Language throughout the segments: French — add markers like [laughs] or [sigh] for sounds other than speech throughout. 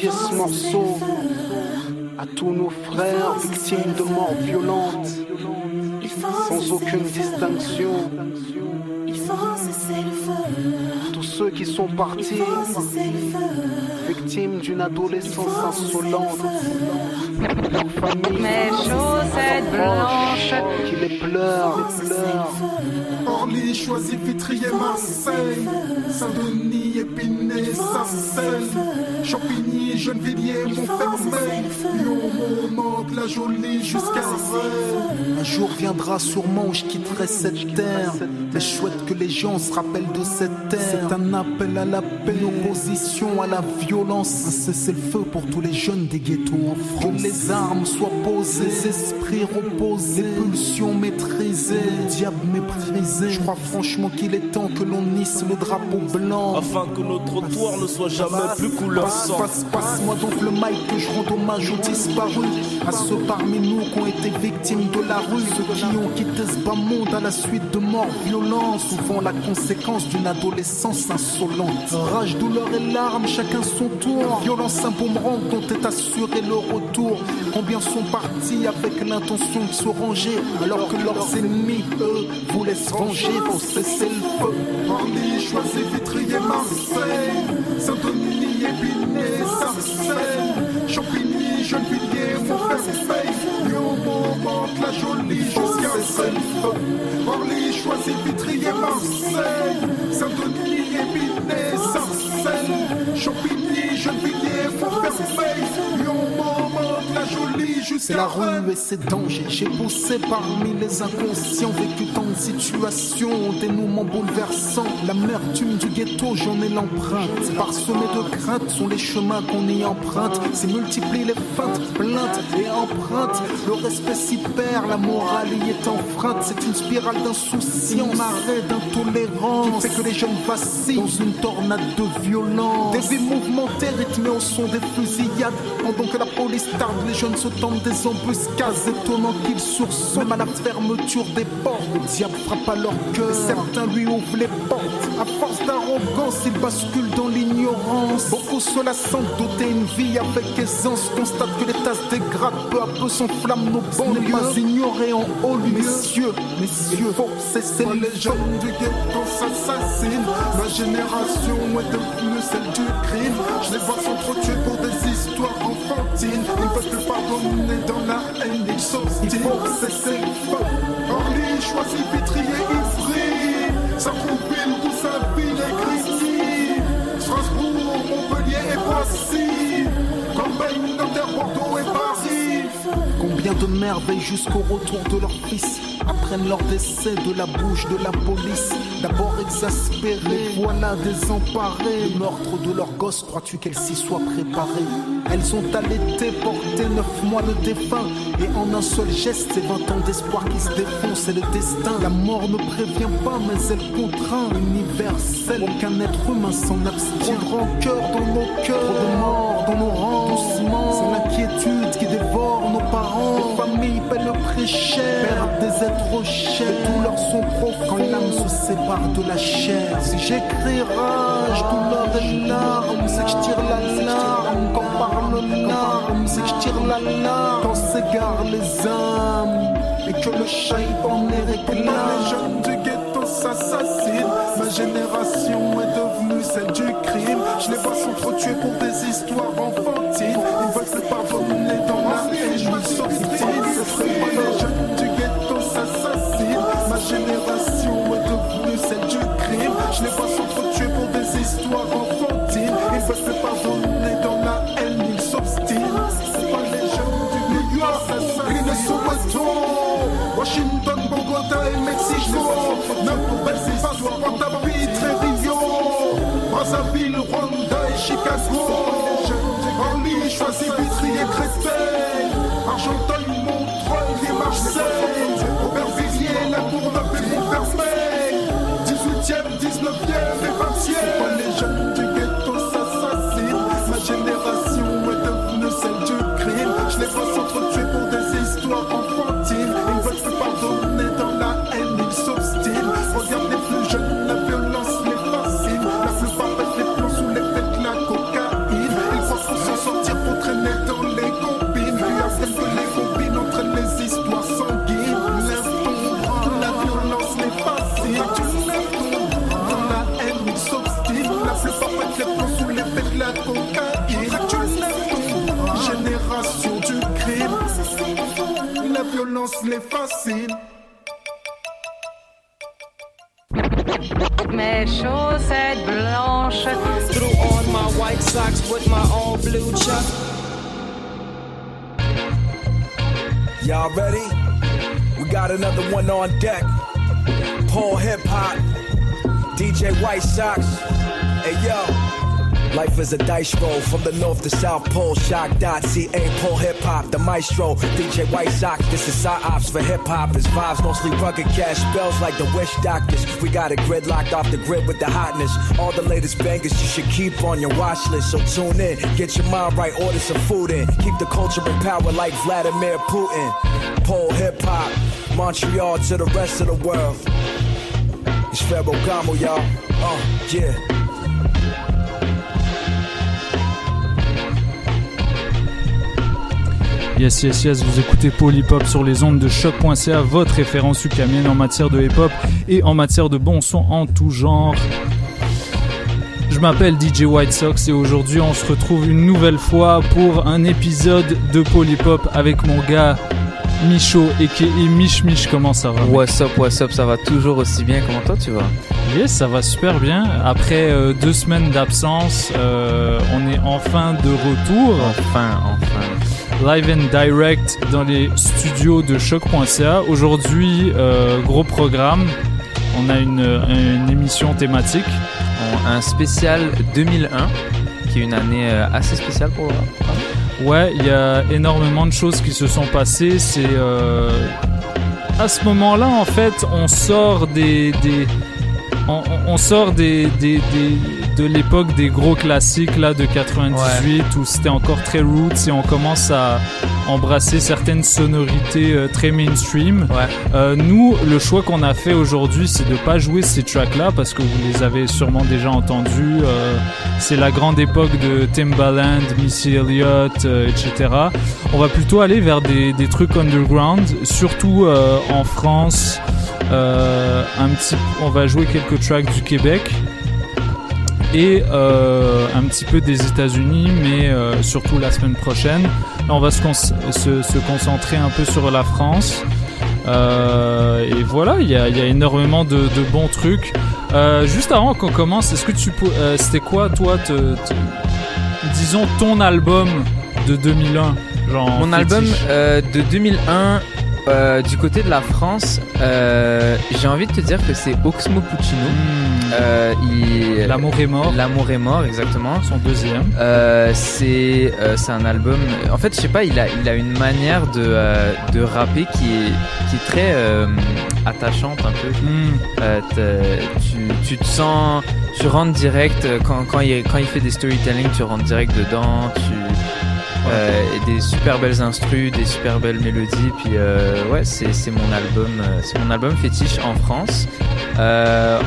Dédier ce morceau à tous nos frères victimes de morts violentes, sans aucune distinction. Il faut cesser le feu. Ceux qui sont partis, victimes d'une adolescence insolente. Leurs familles, Mes chaussettes blanches, qui les pleurent. Orly, Choisy, Vitrier, Marseille, Saint-Denis, Épinay, Sarcelles, Champigny, Gennevilliers, Montfermeil, Lyon, Montmartre, La Jolie, jusqu'à Rennes. Un jour viendra sûrement où je quitterai cette terre. Mais chouette que les gens se rappellent de cette terre. C'est un appel à la paix, une opposition à la violence. Un cessez-le-feu pour tous les jeunes des ghettos en France. Que les armes soient posées, les esprits reposés, les pulsions maîtrisées, le diable méprisé. Je crois franchement qu'il est temps que l'on hisse le drapeau blanc. afin que nos trottoirs ne soient jamais plus couleur Passe, sang. passe, passe-moi donc le mic que je rends hommage aux disparus. À ceux parmi nous qui ont été victimes de la rue, ceux qui ont quitté ce bas monde à la suite de morts violentes, souvent la conséquence d'une adolescence Rage, douleur et larmes, chacun son tour. Violence, boomerang dont est assuré le retour. Combien sont partis avec l'intention de se ranger, alors que leurs ennemis, eux, voulaient se venger pour cesser le feu. Orly, Choisy, Vitrier, Marseille, Saint-Denis, Épinay, Sarcelles, Champigny, Gennevilliers, Montfermeil, Lyon, Montmartre, La Jolie, jusqu'à Rennes. Orly, Choisy, Vitrier, Marseille, Saint-Denis, Épinay, Sarcelles, Champigny, Gennevilliers, Montfermeil, Lyon, Montmartre, La Jolie, jusqu'à la rue et ses dangers. J'ai poussé parmi les inconscients, vécu tant de situations, dénouements bouleversants. L'amertume du ghetto, j'en ai l'empreinte. Parsemé de craintes sont les chemins qu'on y emprunte. C'est multiplier les feintes, plaintes et empreintes. Le respect s'y perd, la morale y est enfreinte. C'est une spirale d'insouciance, un arrêt d'intolérance qui fait que les jeunes vacillent dans une tornade de violence. Des vies mouvementées rythmées au son des fusillades. Pendant que la police tarde, les jeunes se tentent des embuscades. Étonnant qu'ils sursautent même à la fermeture des portes. Le diable frappe à leur cœur. Certains lui ouvrent les portes. À force d'arrogance, ils basculent dans l'ignorance. Beaucoup se la sentent doter une vie avec aisance. Constatent que les tasses dégradent. Peu à peu s'enflamment nos banlieues. n'est pas ignoré en haut lieu. Messieurs, messieurs, faut cesser les jeunes du ghetto s'assassinent. Ma génération est devenue celle du crime. Je les vois s'entretuer pour des histoires enfantines. Ils ne veulent plus pardonner dans la haine, ils s'obstinent. Il faut cesser. Orly, choisit Vitrier, Ivry. Sartrouville, Goussainville et Grigny. Strasbourg, Montpellier et Poissy. Corbeil, Nanterre, Bordeaux et Paris. Combien de mères veillent jusqu'au retour de leur fils Apprennent leur décès de la bouche de la police. D'abord exaspérés, voilà désemparés. Le meurtre de leur gosse, crois-tu qu'elles s'y soient préparées? Elles ont allaité, porté neuf mois le défunt. Et en un seul geste, c'est 20 ans d'espoir qui se défont C'est le destin, la mort ne prévient pas mais elle contraint Universel, aucun être humain s'en abstient. Trop de dans nos cœurs, de dans nos rangs Doucement, c'est l'inquiétude qui dévore nos parents. Les familles paient le prix cher Perdent des êtres chers Les douleurs sont profondes. Quand l'âme se sépare de la chair Si j'écris rage, douleur et larmes C'est que je tire la larme Quand parle l'arme C'est que je tire la larme Quand s'égarent les âmes Et que le chaïban les réclame Les jeunes du ghetto s'assassinent. Génération est devenue celle du crime. Je les vois s'entretuer pour des histoires enfantines. Ils veulent se pardonner dans la haine, ils s'obstinent. Les jeunes du ghetto s'assassinent. Ma génération est devenue celle du crime. Je les vois s'entretuer pour des histoires enfantines. Ils veulent se pardonner dans la haine, ils s'obstinent. C'est pas les jeunes du ghetto s'assassinent. Washington, Bogota et. Notre belle histoire Brazzaville, Rwanda et Chicago. Orly, choisi Vitry et Créteil. Argenteuil, Montreuil et Marseille. Aubervilliers, La Courneuve et Montfermeil. 18e, 19e et 20e. Les jeunes du ghetto s'assassinent. Ma génération est devenue celle du crime. Je les vois s'entretuer La violence les fascine. Mes chaussettes blanches. Threw on my white socks with my all blue chuck. Y'all ready? We got another one on deck. Paul Hip Hop, DJ White Sox. Hey yo. Life is a dice roll from the north to south pole. Shock dot, CA, Paul Hip Hop, the maestro. DJ White Sox, this is ops for hip hop. His vibes mostly rugged cash spells like the wish doctors. We got a grid locked off the grid with the hotness. All the latest bangers you should keep on your watch list. So tune in, get your mind right, order some food in. Keep the culture in power like Vladimir Putin. Pole hip hop, Montreal to the rest of the world. It's Ferragamo, y'all. Uh, yeah. Yes, yes, yes, vous écoutez Hop sur les ondes de choc.ca, votre référence ukamienne en matière de hip hop et en matière de bon son en tout genre. Je m'appelle DJ White Sox et aujourd'hui on se retrouve une nouvelle fois pour un épisode de Hop avec mon gars Micho et Mich Mich. Comment ça va What's up, what's up, ça va toujours aussi bien. Comment toi tu vas? Yes, ça va super bien. Après euh, deux semaines d'absence, euh, on est enfin de retour. Enfin, enfin. Live and direct dans les studios de choc.ca. Aujourd'hui, euh, gros programme. On a une, une émission thématique. On- un spécial 2001, qui est une année euh, assez spéciale pour le. Ouais, il y a énormément de choses qui se sont passées. C'est euh, à ce moment-là, en fait, on sort des, des on, on- on sort des, des, des- de l'époque des gros classiques là de 98 où c'était encore très roots et on commence à embrasser certaines sonorités euh, très mainstream. Ouais. Euh, nous, le choix qu'on a fait aujourd'hui, c'est de pas jouer ces tracks-là parce que vous les avez sûrement déjà entendus. Euh, c'est la grande époque de Timbaland, Missy Elliott, etc. On va plutôt aller vers des, des trucs underground, surtout en France. Un petit, on va jouer quelques tracks du Québec et euh, un petit peu des États-Unis, mais euh, surtout la semaine prochaine. Là, on va se, cons- se, se concentrer un peu sur la France. Euh, et voilà, il y a, il y a énormément de, de bons trucs. Juste avant qu'on commence, est-ce que tu peux, c'était quoi toi, te, te- disons ton album de 2001, genre Mon album fétiche de 2001, euh, du côté de la France, euh, j'ai envie de te dire que c'est Oxmo Puccino. Hmm, Euh, il- L'amour est mort, L'amour est mort, exactement. son deuxième. C'est c'est un album. En fait, je sais pas, il a il a une manière de de rapper qui est qui est très attachante un peu. Hmm. Tu, tu te sens, tu rentres direct quand, quand, il, quand il fait des storytelling, tu rentres direct dedans. Tu, et des super belles instrus, des super belles mélodies. Puis euh, ouais, c'est c'est mon album, euh, c'est mon album fétiche en France. Euh,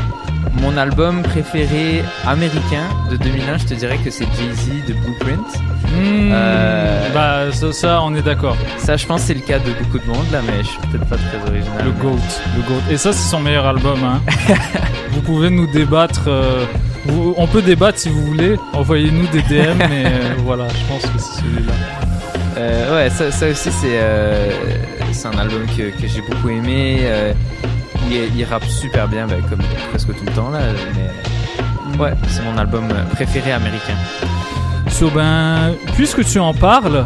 mon album préféré américain de 2001, je te dirais que c'est Jay-Z de Blueprint. Hmm, Euh, Bah ça, ça, on est d'accord. Ça, je pense, c'est le cas de beaucoup de monde là, mais je suis peut-être pas très original. Le mais- GOAT, le GOAT. Et ça, c'est son meilleur album. Hein. [laughs] vous pouvez nous débattre. euh, vous- on peut débattre si vous voulez. Envoyez-nous des DM, [laughs] mais euh, voilà, je pense que c'est celui-là. Euh, ouais, ça, ça aussi, c'est euh, un album que, que j'ai beaucoup aimé. euh, il, il rappe super bien, bah, comme presque tout le temps là. Mais ouais, c'est mon album préféré américain. So, ben, puisque tu en parles,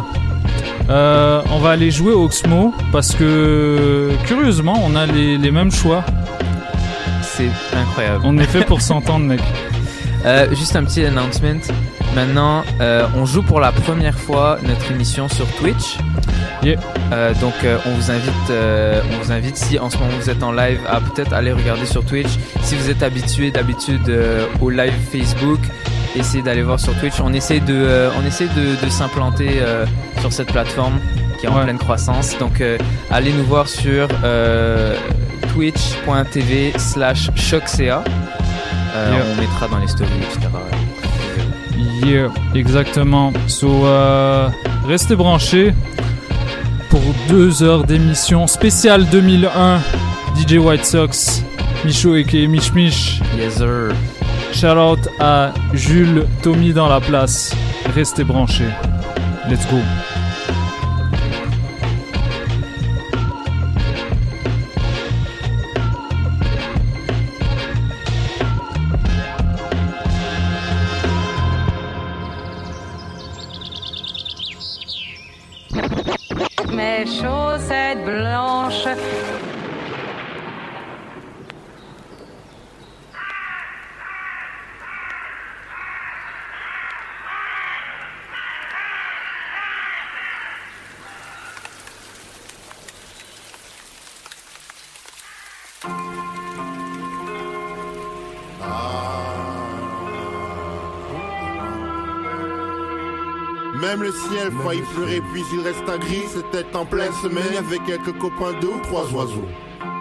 euh, on va aller jouer au Oxmo parce que curieusement, on a les, les mêmes choix. C'est incroyable. On est fait pour s'entendre, mec. [laughs] Euh, juste un petit announcement. Maintenant, euh, on joue pour la première fois notre émission sur Twitch. Euh, donc, on vous invite, on vous invite si en ce moment vous êtes en live à peut-être aller regarder sur Twitch. Si vous êtes habitué d'habitude au live Facebook, essayez d'aller voir sur Twitch. On essaie de, on essaie de, de s'implanter sur cette plateforme qui est en Ouais. pleine croissance. Donc, allez nous voir sur euh, twitch.tv slash choc.ca. Euh, Yeah. On mettra dans les stories, etc. Yeah, exactement. So, euh, restez branchés pour deux heures d'émission spéciale 2001. DJ White Sox, Micho et Mich Mich. Yes, sir. Shout out à Jules, Tommy dans la place. Restez branchés. Let's go. Pleurer puis il resta gris C'était en pleine semaine avec quelques copains deux ou trois oiseaux.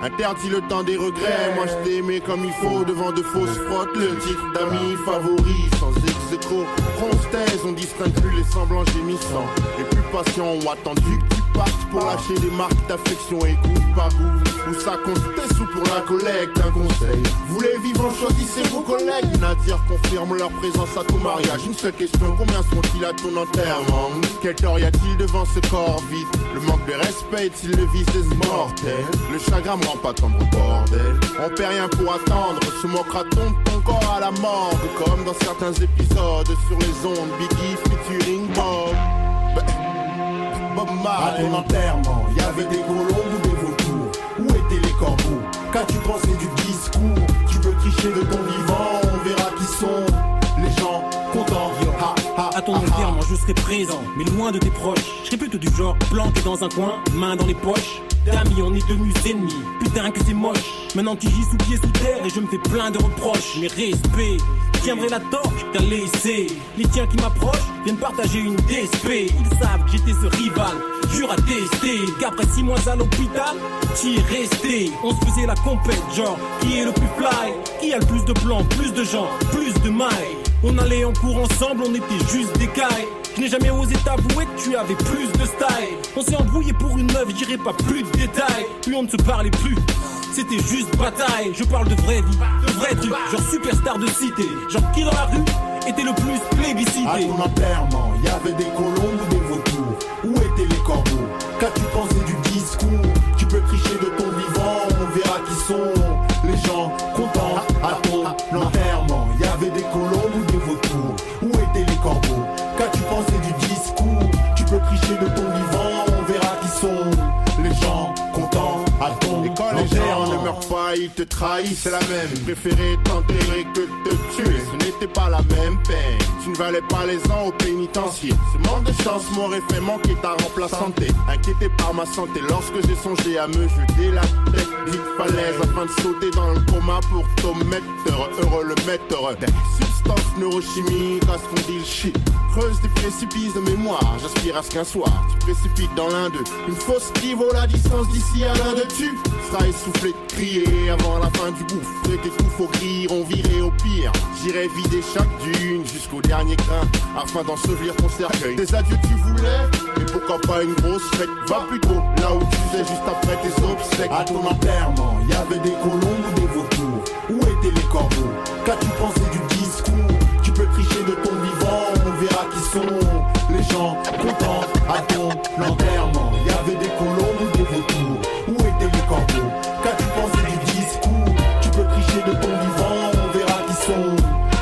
Interdit le temps des regrets Moi je t'ai aimé comme il faut Devant de fausses frottes Le titre d'amis favori Sans ex écho taise On distingue plus les semblants gémissants Les plus patients ont attendu que tu partes Pour lâcher des marques d'affection Et goût par goût Où ça compte tes sous pour la collecte Un conseil. Voulez vivre en choisissez vos collègues. Nadir confirme leur présence à ton mariage. Une seule question Combien sont-ils à ton enterrement? Quel tort y a-t-il devant ce corps vide? Le manque de respect est-il le vice des immortels Le chagrin me rend pas tendre bordel. On perd rien pour attendre. Se moquera-t-on ton corps à la morgue Comme dans certains épisodes Sur les ondes Biggie featuring Bob. Bob À Marley ton enterrement, y avait des colombes corbeaux Qu'as-tu pensé du discours? Tu veux tricher de ton vivant On verra qui sont les gens contents Ha, ha, À ton ha, ha. enterrement, je serai présent, mais loin de tes proches. Je serai plutôt du genre planqué dans un coin, main dans les poches. D'amis, on est devenus ennemis. Putain que c'est moche. Maintenant tu gis sous pied sous terre et je me fais plein de reproches. Mais respect, tiendrai la torche, t'as laissé. Les tiens qui m'approchent viennent partager une DSP. Ils savent que j'étais ce rival, jure à tester. Qu'après six mois à l'hôpital, t'y es resté. On se faisait la compète, genre qui est le plus fly, qui a le plus de plans, plus de gens, plus de mailles? On allait en cours ensemble, on était juste des cailles. Je n'ai jamais osé t'avouer que tu avais plus de style. On s'est embrouillé pour une meuf, j'irai pas plus de détails. Puis on ne se parlait plus. C'était juste bataille. Je parle de vraie vie, de vrais trucs. Genre superstar de cité. Genre qui dans la rue était le plus À plébiscité. ton enterrement, y avait des colombes ils te trahissent, c'est la même. J'ai préféré t'enterrer que te tuer. Ce n'était pas la même peine. Tu ne valais pas les ans au pénitencier. Ce manque de chance m'aurait fait manquer ta remplaçante. Inquiété par ma santé lorsque j'ai songé à me jeter la tête vite falaise afin de sauter dans le coma pour te mettre heureux le des substances neurochimiques à ce qu'on dit le shit. Creuse des précipices de mémoire, j'aspire à ce qu'un soir tu précipites dans l'un d'eux. Une fausse qui vaut la distance d'ici à l'un de tu seras essoufflé de crier avant la fin du gouffre. Et tes faut on virer au pire. J'irai vider chaque dune jusqu'au dernier grain afin d'ensevelir ton cercueil. Des adieux tu voulais, et pourquoi pas une grosse fête? Va plutôt là où tu sais juste après tes obsèques. À ton enterrement, y avait des colombes ou des vautours Où étaient les corbeaux? Qu'as-tu pensé du verra qui sont les gens contents À ton enterrement, y avait des colombes ou des vautours Où étaient les corbeaux? Qu'as-tu pensé du discours? Tu peux tricher de ton vivant On verra qui sont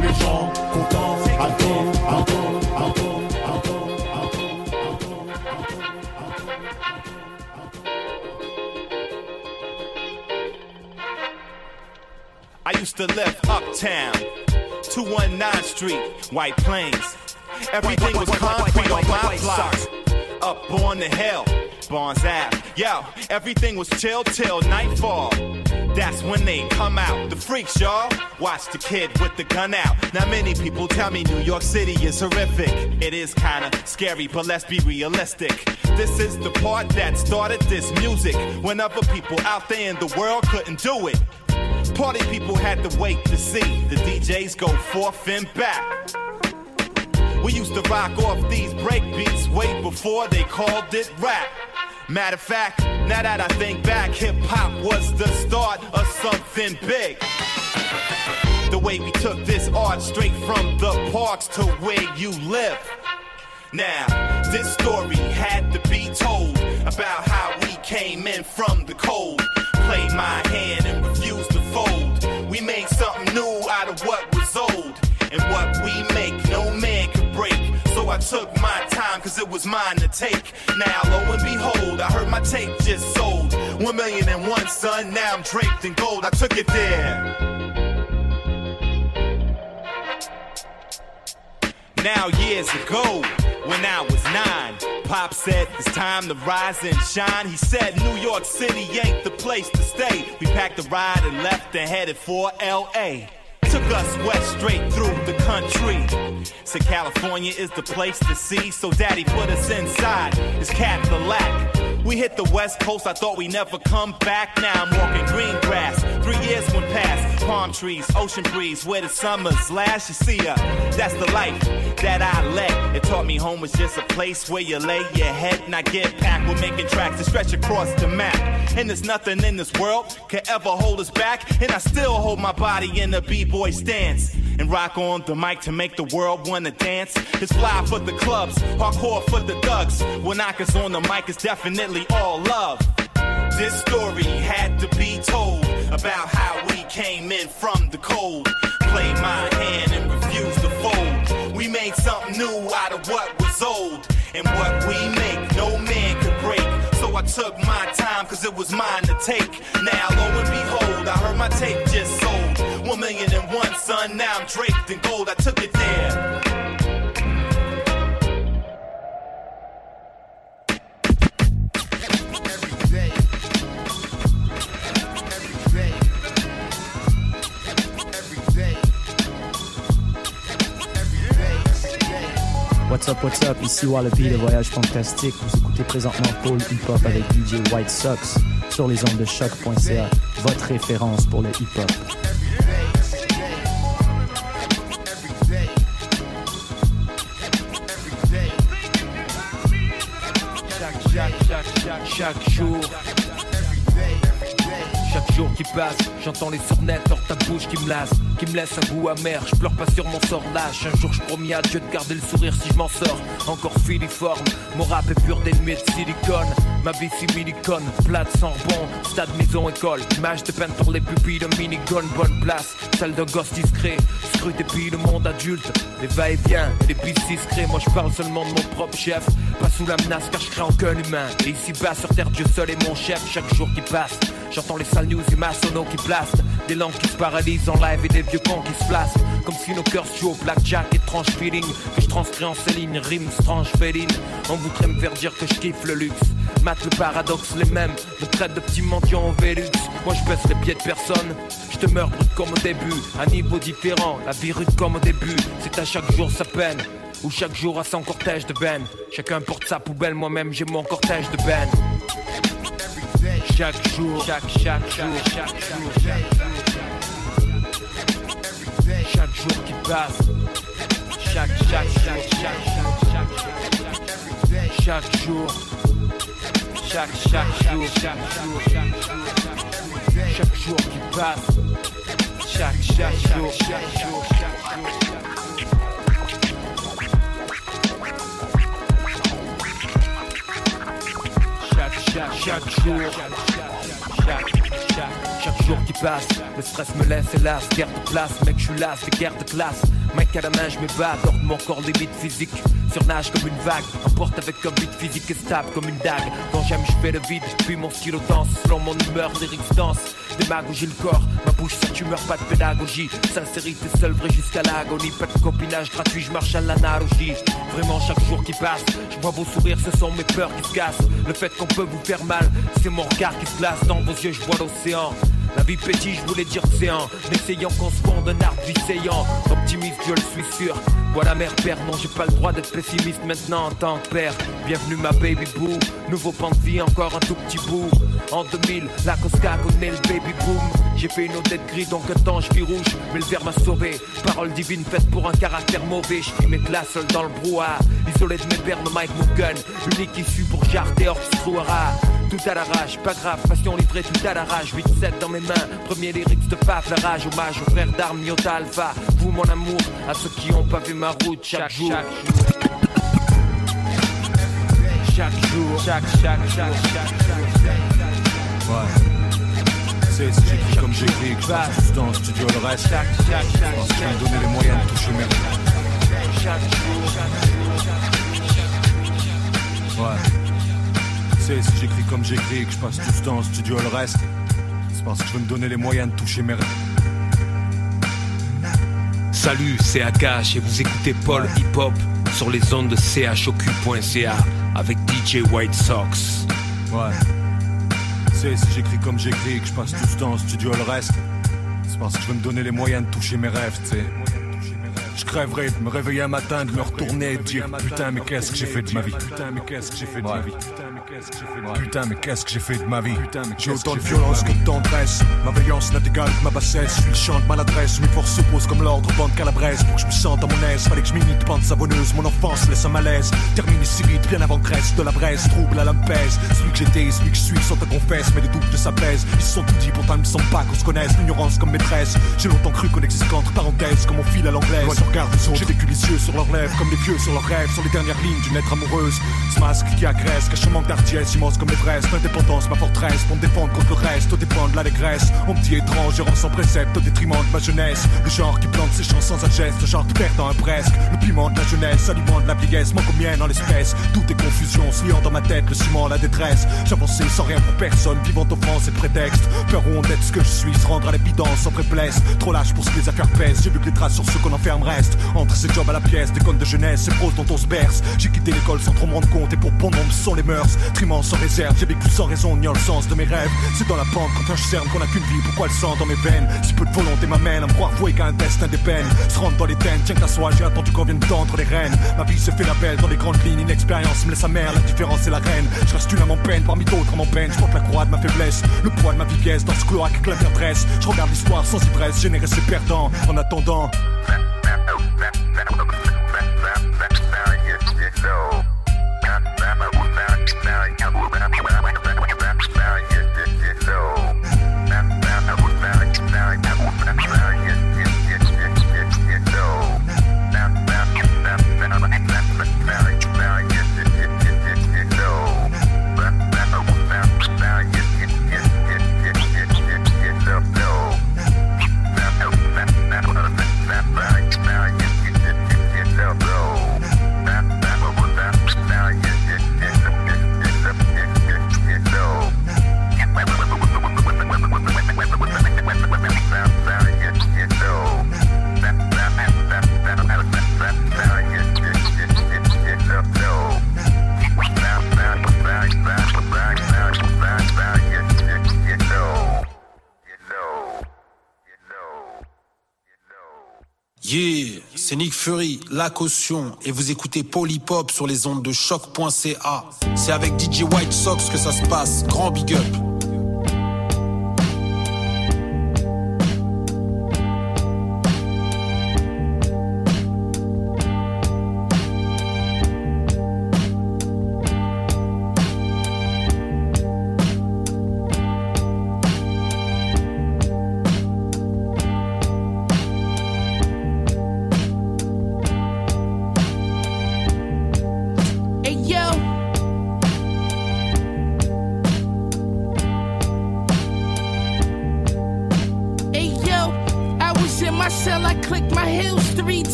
les gens contents ton, à ton. I used to live uptown. 219 Street, White Plains. Everything was concrete on my block. Up on the hill, Barnes Ave. Yo, everything was chill till nightfall. That's when they come out. The freaks, y'all. Watch the kid with the gun out. Now, many people tell me New York City is horrific. It is kinda scary, but let's be realistic. This is the part that started this music. When other people out there in the world couldn't do it. Party people had to wait to see the DJs go forth and back. We used to rock off these break beats way before they called it rap. Matter of fact, now that I think back, hip hop was the start of something big. The way we took this art straight from the parks to where you live. Now, this story had to took my time, cause it was mine to take. Now, lo and behold, I heard my tape just sold. One million and one, son, now I'm draped in gold. I took it there. Now, years ago, when I was nine, Pop said it's time to rise and shine. He said New York City ain't the place to stay. We packed a ride and left and headed for LA. Took us west straight through the country. Said California is the place to see, so daddy put us inside his Cadillac. We hit the west coast, I thought we'd never come back. Now I'm walking green grass. Three years went past. Palm trees, ocean breeze, where the summers last. You see, uh, that's the life that I led. It taught me home was just a place where you lay your head and I get packed. We're making tracks to stretch across the map. And there's nothing in this world could ever hold us back. And I still hold my body in the b-boy stance. And rock on the mic to make the world wanna dance. It's fly for the clubs, hardcore for the thugs. When knockers on the mic, it's definitely all love. This story had to be told about how we came in from the cold. Played my hand and refused to fold. We made something new out of what was old. And what we make, no man could break. So I took my time, cause it was mine to take. Now, lo and behold, I heard my tape just sold. One million and one, son, now I'm draped in gold. I took it What's up, what's up, ici Wallaby, le voyage fantastique. Vous écoutez présentement Paul Hip Hop avec DJ White Sox sur les ondes de choc.ca, votre référence pour le hip hop. Chaque, chaque, chaque, chaque, chaque jour. Qui passe, j'entends les sornettes hors ta bouche qui me lasse, qui me laisse un goût amer. Je pleure pas sur mon sort lâche. Un jour je promets à Dieu de garder le sourire si je m'en sors. Encore filiforme, mon rap est pur d'ennemis de silicone. Ma vie similicone, plate sans rebond, stade maison école. Image de peine pour les pupilles de minigun, bonne place. Celle d'un gosse discret, scrute puis le monde adulte. Les va-et-vient, les pistes discrets. Moi je parle seulement de mon propre chef. Pas sous la menace car je crée aucun humain. Et ici bas sur terre, Dieu seul est mon chef. Chaque jour qui passe, j'entends les sales news et maçonneaux qui blastent. Des langues qui se paralysent en live et des vieux cons qui se placent. Comme si nos cœurs jouent au blackjack, étrange feeling. Que je transcris en ces lignes, rime strange féline. On voudrait me faire dire que je kiffe le luxe. Mate le paradoxe, les mêmes. Me traite de petit mendiant au Vélux. Moi je baisse les pieds de personne. Je te meurs comme au début. À niveau différent, la vie rude comme au début. C'est à chaque jour sa peine. Ou chaque jour a son cortège de Ben. Chacun porte sa poubelle, moi-même j'ai mon cortège de Ben. Chaque jour, chaque, chaque jour, chaque jour, chaque jour. Qui passe. Chaque, chaque, chaque, chaque, chaque, chaque, jour. Chaque, chaque jour, chaque jour. Chaque jour qui passe. Chaque, chaque jour, chaque jour, chaque jour. Chaque, jour, chaque, jour qui passe. Le stress me laisse hélas, guerre de place, mec, je suis là, c'est guerre de classe. Mec, à la main, je me bats, de mon corps limite physique. Surnage comme une vague, emporte avec un beat physique et stable comme une dague. Quand j'aime, je fais le vide, puis mon stylo danse. Selon mon humeur, lyrics danse. Démagogie le corps, ma bouche, ça tu meurs, pas de pédagogie. Sincérité seul vrai jusqu'à l'agonie. Pas de copinage gratuit, je marche à l'analogie. Vraiment, chaque jour qui passe, je vois vos sourires, ce sont mes peurs qui se cassent. Le fait qu'on peut vous faire mal, c'est mon regard qui se place. Dans vos yeux, je vois l'océan. La vie pétille, je voulais dire séant, n'essayant qu'on se fonde un art visséant. Optimiste, je le suis sûr. Voilà mère, père, non, j'ai pas le droit d'être pessimiste maintenant en tant que père. Bienvenue ma baby boo, nouveau pan de vie, encore un tout petit bout. En 2000, la Cosca connaît le baby boom. J'ai fait une odette gris, donc un temps je vis rouge, mais le verre m'a sauvé. Parole divine faite pour un caractère mauvais. Je mes classes seul dans le brouhaha, isolé de mes pères, Mike Morgan. Unique issue pour jarter hors tout à l'arrache, pas grave, passion livrée tout à l'arrache, 8-7 dans mes mains, premier lyrics de paf, la rage, hommage aux frères d'armes, Iota Alpha, vous mon amour, à ceux qui ont pas vu ma route chaque jour. Chaque jour, chaque, chaque, chaque, chaque, chaque, Ouais. C'est si j'écris comme j'écris, que je passe tout studio le reste. Chaque, chaque, chaque, je pense que me donner les moyens de toucher mes rêves. Chaque jour, chaque jour. Ouais si j'écris comme j'écris que je passe tout ce temps en studio le reste, c'est parce que je veux me donner les moyens de toucher mes rêves. Salut, c'est Akash et vous écoutez Paul Hip Hop sur les ondes de chocu.ca avec DJ White Sox. Ouais. C'est si j'écris comme j'écris que je passe tout ce temps en studio le reste, c'est parce que je veux me donner les moyens de toucher mes rêves, tu sais. Je crèverais de me réveiller un matin, de me retourner et de dire Putain, mais qu'est-ce que j'ai fait de ma vie? Putain, mais qu'est-ce que j'ai fait de ma vie? Putain, mais qu'est-ce que j'ai fait de ma vie? J'ai autant de violence que de tendresse. Ma veillance n'a d'égal que ma bassesse. Je suis le de maladresse. Mes forces s'opposent comme l'ordre bande calabrese. Pour que je me sente à mon aise, fallait que je m'imite pente savonneuse. Mon enfance laisse un malaise. Terminé si vite, bien avant reste de la braise. Trouble à la pèse. Celui que j'étais, celui que je suis, sans te confesse. Mais les doutes de sa pèse. Ils se sont tout dit, pourtant ils me semblent pas qu'on se connaisse. L'ignorance comme maîtresse. J'ai longtemps cru qu'on existe qu'entre parenthèses, comme on file à l'anglaise. Moi, je regarde les autres. J'ai vécu les yeux sur leurs lèvres, comme les vieux sur leurs rêves. Sur les dernières lignes d'une être amoureuse. Ce masque qui agresse, cache manque d'artiesse immense comme l'Everest. L'indépendance, ma forteresse, pour me défendre contre le reste. Au dépend de l'allégresse. On me dit étrange, errant sans précepte, au détriment de ma jeunesse. Le genre qui plante ses champs sans agesse, le genre perdant un presque. Le piment de la jeunesse, aliment de la vieillesse, manque mien dans l'espèce. Tout est confusion, liant dans ma tête, le ciment, la détresse. J'avançais sans rien pour personne, vivant offense et prétexte. Peur ou d'être ce que je suis, se rendre à l'évidence sans faiblesse. Trop lâche pour ce que les affaires pèsent. J'ai vu que les traces sur ceux qu'on enferme restent. Entre ces jobs à la pièce, des contes de jeunesse, ces pros dont on se berce. J'ai quitté l'école sans trop me rendre compte et pour bon nombre les mœurs. Trimant sans réserve, j'ai vécu sans raison ni le sens de mes rêves. C'est dans la pente quand un cerne qu'on a qu'une vie, pourquoi le sang dans mes veines? Si peu de volonté m'amène à me croire voué qu'à un destin des peines. Se rendre dans les tentes, tiens qu'à soi, j'ai attendu qu'on vienne tendre les rênes. Ma vie se fait la belle dans les grandes lignes, une expérience me laisse amère, la différence est la reine. Je reste une à mon peine, parmi d'autres à mon peine. Je porte la croix de ma faiblesse, le poids de ma vieillesse dans ce cloaque que la dresse. Je regarde l'histoire sans ivresse, générer ses perdants en attendant. Now I know what I'm doing. C'est Nick Fury, La Caution, et vous écoutez Polypop sur les ondes de choc.ca. C'est avec DJ White Sox que ça se passe. Grand big up.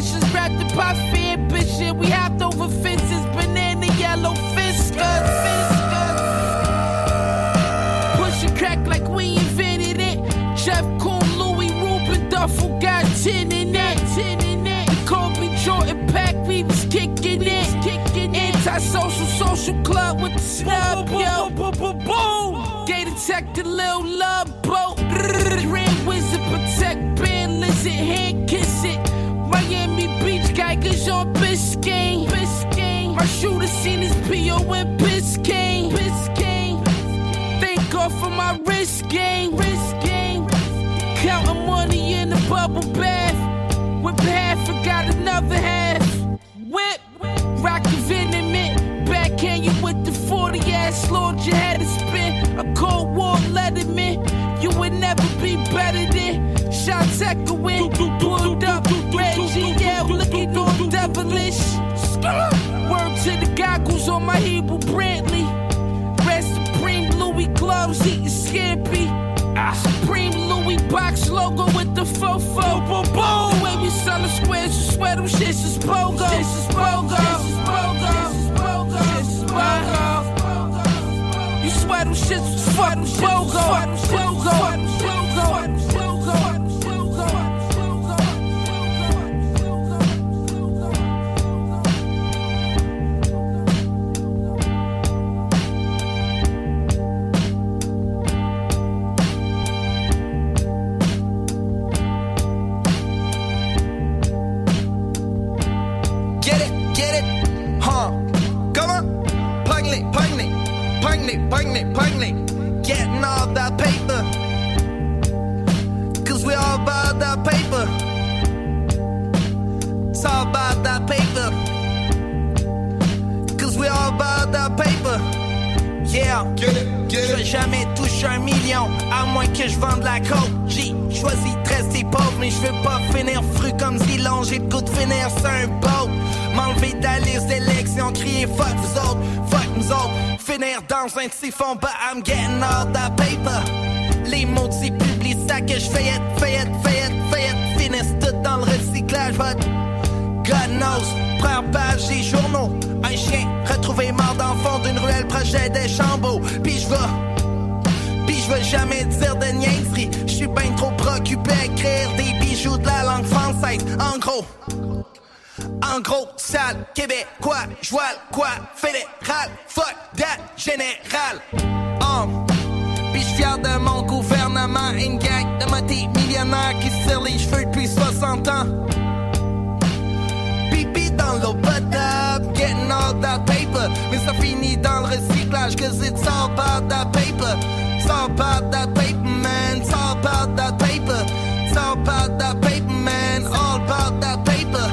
Dishes, wrapped up by fear, ambition. We hopped over fences, banana yellow fiskers. Push a crack like we invented it. Jeff Coon, Louis Ruben, Duffel got 10 in that. 10 in that. Kobe Jordan pack, we was kicking it. Kicking Anti-social social club with the snub, yo. Boom, Gay detective, little love boat. Ring wizard, protect kiss it. Miami Beach, Geiger's on Biscayne. Biscayne. My shooter seen his P.O. in Biscayne. Biscayne. Thank God for my wrist game. Wrist game. Counting money in the bubble bath. Whip half, forgot another half. Whip, rock venomant. Backhand you with the 40 ass Lord, you had to spin. A cold war letterman. You would never be better than shots echoing. Pulled up, Reggie, yeah, looking all devilish. Word to the goggles on my Hebrew Brantley. Rest Supreme Louis gloves, eating scampi. Ah, Supreme Louis box logo with the fofo. The way we sell the squares, you swear them shits is bogo. Shits is bogo. Shits is bogo. Shits is bogo. You swear them shits is fucking bogo. Bogo. Bogo. Pugny, pugny. Getting all that paper. Cause we all about that paper. It's all about that paper. Cause we all about that paper. Yeah, je vais jamais toucher un million, à moins que je vende la coke. J'ai choisi de rester pauvre, mais je veux pas finir fru comme Zilon. J'ai le goût de finir sur un boat. M'enlever de la liste crier fuck vous autres, fuck nous autres. Finir dans un siphon, but I'm getting all that paper. Les mots de ça que je fais, fayette, fayette, fayette, finissent tout dans le recyclage, but God knows, première page des journaux. Un chien retrouvé mort dans le fond d'une ruelle projet des chambeaux. Puis je vais, je veux jamais dire de niaiserie. Je suis bien trop préoccupé à écrire des bijoux de la langue française. En gros, en gros, sale, québécois, je vois le quoi, fédéral, fuck that, général. Um. Puis je fier de mon gouvernement, une gang de motés millionnaires qui se les cheveux depuis 60 ans. Pipi dans l'eau potable, getting all that paper. Mais ça finit dans le recyclage, cause it's all about that paper. It's about that paper, man. It's all about that paper. About that paper, man. All about that paper.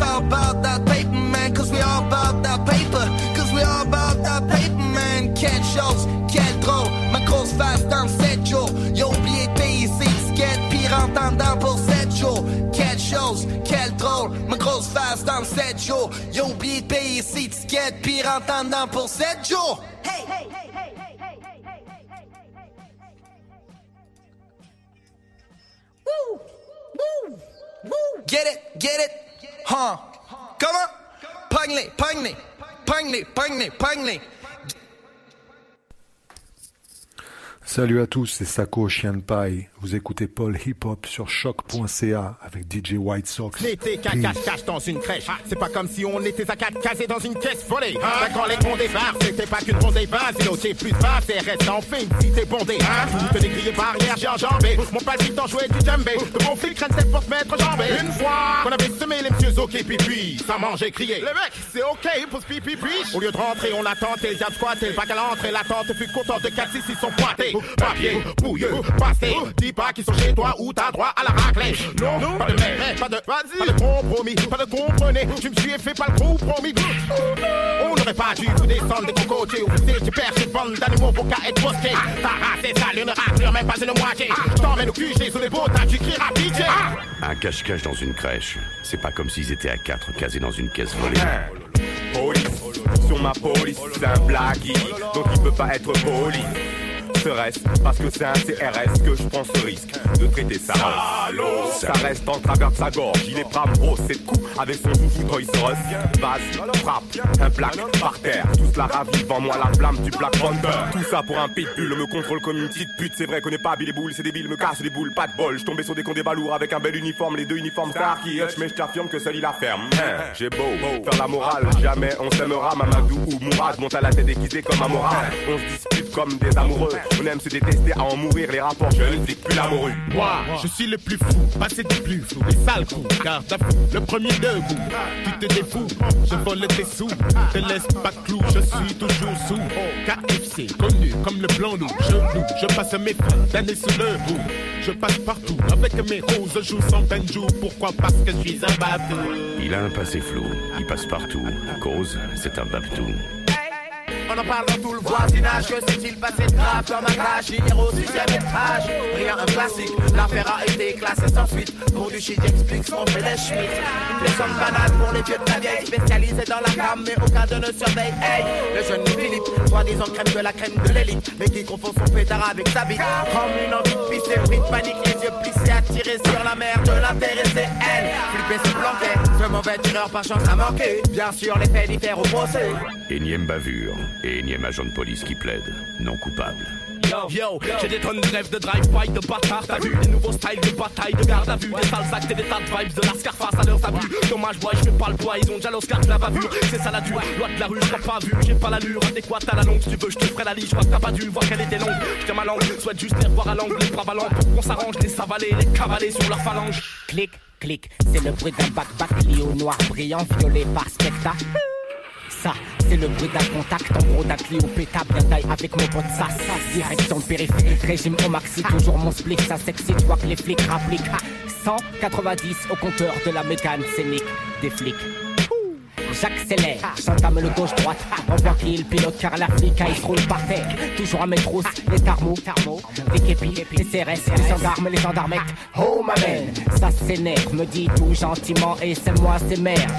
About that paper, man. Cause we all about that paper. Cause we all about that paper, man. Chose, quel drôle. Ma grosse face dans 7 jours. Y'a oublié de payer ses tickets, pire entendant pour 7 jours. Quelle chose, quel drôle. Ma grosse face dans 7 jours. Y'a oublié de payer ses pire pour 7 jours. Hey, hey, hey, Get it, get it, huh? Come on, pugny, pugny, pugny, pugny, pugny. Salut à tous, c'est Sako Chien de Paille. Vous écoutez Paul Hip Hop sur choc.ca avec DJ White Sox. N'était qu'un cache-cache dans une crèche. C'est pas comme si on était à quatre casés dans une caisse volée. Hein? Quand les bons débarquent, c'était pas qu'une rondée basse. Sinon, plus bas, c'est reste en fait une cité bondée. Hein? Tout les grillé barrière, j'ai enjambé. Mon palpitant jouait du djembé. De mon flic crainte pour se mettre jambé. Une fois qu'on avait semé les messieurs ok pipi, ça mangeait crié. Le mec, c'est ok pour ce pipi Au lieu de rentrer, on a tenté, le diable squatté. Le bac à l'entrée, l'attente fut contente de 4 6 ils sont pointés. Papier, bouilleux, passé. Dis pas qu'ils sont chez toi ou t'as droit à la raclée. Non, pas de mais, pas de, pas de compromis, pas de comprenez. Tu me suis fait pas le compromis. On n'aurait pas dû vous descendre des cocotiers ou vous tu perds une bande d'animaux pour qu'à être posté. Ta race est sale, une raclure, même pas une moitié. Je t'emmène au QG sous les beaux tas, tu crieras pitié. Un cache-cache dans une crèche, c'est pas comme s'ils étaient à quatre casés dans une caisse volée. Police, sur ma police, c'est un blague, donc il peut pas être poli serait-ce parce que c'est un CRS que je prends ce risque de traiter ça. Ça reste en travers de sa gorge, il est pas gros, c'est coup avec son doudou Toys R Us. frappe, un plaque par terre, tout cela ravive devant moi la flamme du Black Panther. Tout ça pour un pitbull, me contrôle comme une petite pute, c'est vrai qu'on est pas habillé boules, c'est débile, me casse les boules, pas de bol. Je tombais sur des condés balourds avec un bel uniforme, les deux uniformes star qui mais je t'affirme que seul il la ferme. Hein, j'ai beau faire la morale, jamais on s'aimera, Mamadou ou Mourad monte à la tête déguisé comme un moral. On se dispute comme des amoureux. On aime se détester à en mourir les rapports. Je ne dis plus la morue. Moi, je suis le plus fou, passé du plus flou. Les sales coups, car t'as fou, le premier debout. Tu te défous, je vole tes sous. Te laisse pas clou, je suis toujours sous. KFC, connu comme le blanc loup. Je loue, je passe mes fins d'années sous le bout. Je passe partout avec mes roses, je joue sans peine joue. Pourquoi? Parce que je suis un bateau. Il a un passé flou, il passe partout. Cause, c'est un babtou. On en parle dans tout le voisinage. Que s'est-il passé de grave dans ma cage Hier au sixième étage. Rien un classique. L'affaire a été classée sans suite. Pour du shit, j'explique ce qu'on fait les schmitts. Les sommes banales pour les vieux de la vieille. Spécialisés dans la cam, mais aucun de ne surveille. Hey, le jeune Philippe, soi-disant crème de la crème de l'élite. Mais qui confond son pétard avec sa vie. Comme une envie de pisser, pris de panique, les yeux plissés, attirés sur la mer de l'intéressé. Elle, flippé, se planquait. Ce mauvais tireur par chance a manqué. Bien sûr, les faits diffèrent au procès. Énième bavure. Et énième agent de police qui plaide, non coupable. Yo, yo, j'ai des tonnes de rêves de drive-by, de bâtard, t'as vu? Des nouveaux styles de bataille, de garde à vue Des sales actes et des tas de vibes de la face à leurs abus Dommage, boy, je fais pas le poids, ils ont déjà l'Oscar de la bavure C'est ça la dure, loi de la rue, j't'ai pas vu J'ai pas l'allure adéquate à la longue, si tu veux, je te ferai la liste, je t'as pas dû voir qu'elle était longue J't'ai ma langue, souhaite juste les revoir à l'angle, les bras ballants Pour qu'on s'arrange, les savaler, les cavaler sur leur phalange Clic, clic, c'est le bruit d'un bac-bac lié au noir brillant, violé par spectacle ça, c'est le bruit d'un contact, en gros d'un Clio péta bien taille avec mon pote Sass. Direction le périphérique, régime au maxi, toujours mon split, ça sexy, tu vois que les flics rappliquent. 190 au compteur de la mécane scénique des flics. J'accélère, j'entame le gauche-droite. On voit qu'il pilote car la flic il se roule par terre. Toujours à mes trousses, les tarmos, les képis, les CRS, les gendarmes, les gendarmes. Oh ma man, ça s'énerve, me dit tout gentiment et c'est moi, c'est merde.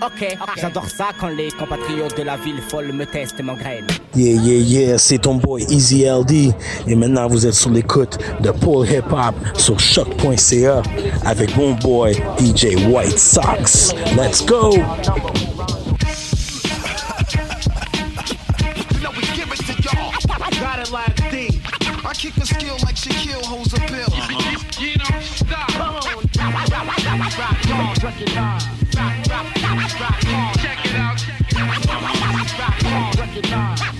Ok, ok, j'adore ça quand les compatriotes de la ville folle me testent et m'engrainent. Yeah, yeah, yeah, c'est ton boy Easy LD. Et maintenant vous êtes sur l'écoute de Paul Hip Hop sur choc.ca avec mon boy DJ White Sox. Let's go! I kick a skill like Shaquille holds a pill. Uh-huh. You don't stop. Come on. Rock, rock, rock, rock, rock, recognize. Rock, rock, rock, rock, check it out. Rock, rock, recognize.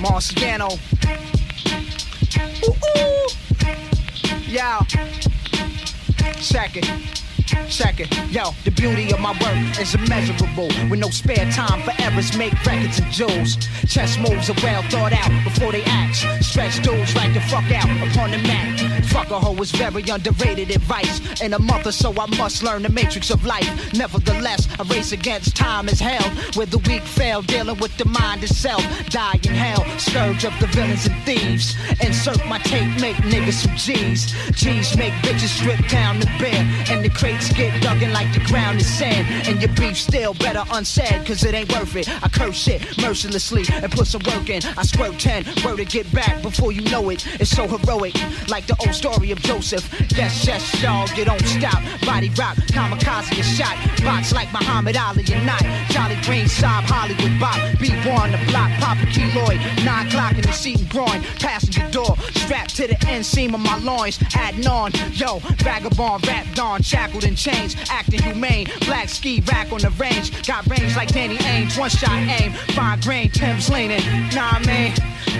Marciano. Ooh, ooh. Yeah. It. It, yo, the beauty of my work is immeasurable. With no spare time for errors, make records and jewels. Chess moves are well thought out before they act. Stretch dudes like to fuck out upon the mat. Fuck a hoe is very underrated advice. In a month or so, I must learn the matrix of life. Nevertheless, a race against time is held. Where the weak fail, dealing with the mind itself. Die in hell, scourge of the villains and thieves. Insert my tape, make niggas some G's. G's make bitches strip down the bed. And the crate Stakes get in like the ground is sand. And your beef still better unsaid, cause it ain't worth it. I curse it mercilessly and put some work in. I squirt 10, word to get back before you know it. It's so heroic, like the old story of Joseph. Yes, yes, y'all, you don't stop. Body rock, kamikaze a shot. Box like Muhammad Ali and not. Jolly Green, Sob, Hollywood Bop. B1 the block, Papa Keloid. Nine o'clock in the seat and groin. Passenger door, strapped to the inseam of my loins. Adding on, yo, vagabond, rap dawn, shackled in chains. Acting humane, black ski rack on the range. Got range like Danny Ainge, one shot aim. Fine grain, Tim's leaning. Nah, man.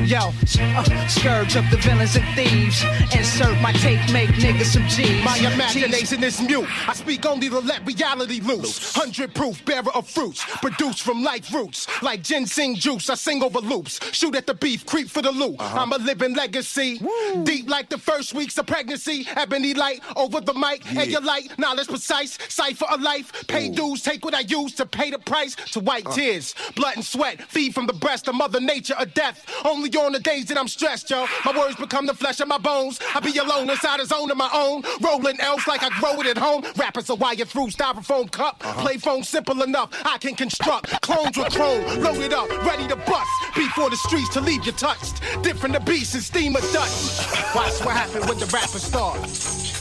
Yo, uh, scourge of the villains and thieves. Insert my tape, make niggas some G's. My imagination is mute. I speak only to let reality loose. Hundred proof, bearer of fruits. Produced from life roots. Like ginseng juice, I sing over loops. Shoot at the beef, creep for the loot. I'm a living legacy. Deep like the first weeks of pregnancy. Ebony light over the mic. And your light, knowledge precise. Cipher of life. Pay dues, take what I use to pay the price. To wipe uh. tears, blood and sweat. Feed from the breast of Mother Nature or death. Only on the days that I'm stressed, yo. My words become the flesh of my bones. I be alone inside a zone of my own. Rolling else like I grow it at home. Rappers are wired through styrofoam cup. Uh-huh. Play phone simple enough. I can construct clones with chrome. Loaded up, ready to bust. Before the streets to leave you touched. Different the beast and steam of dust. Watch what happen when the rapper start.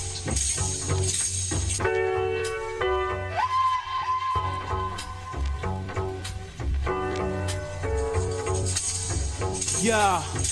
Yeah.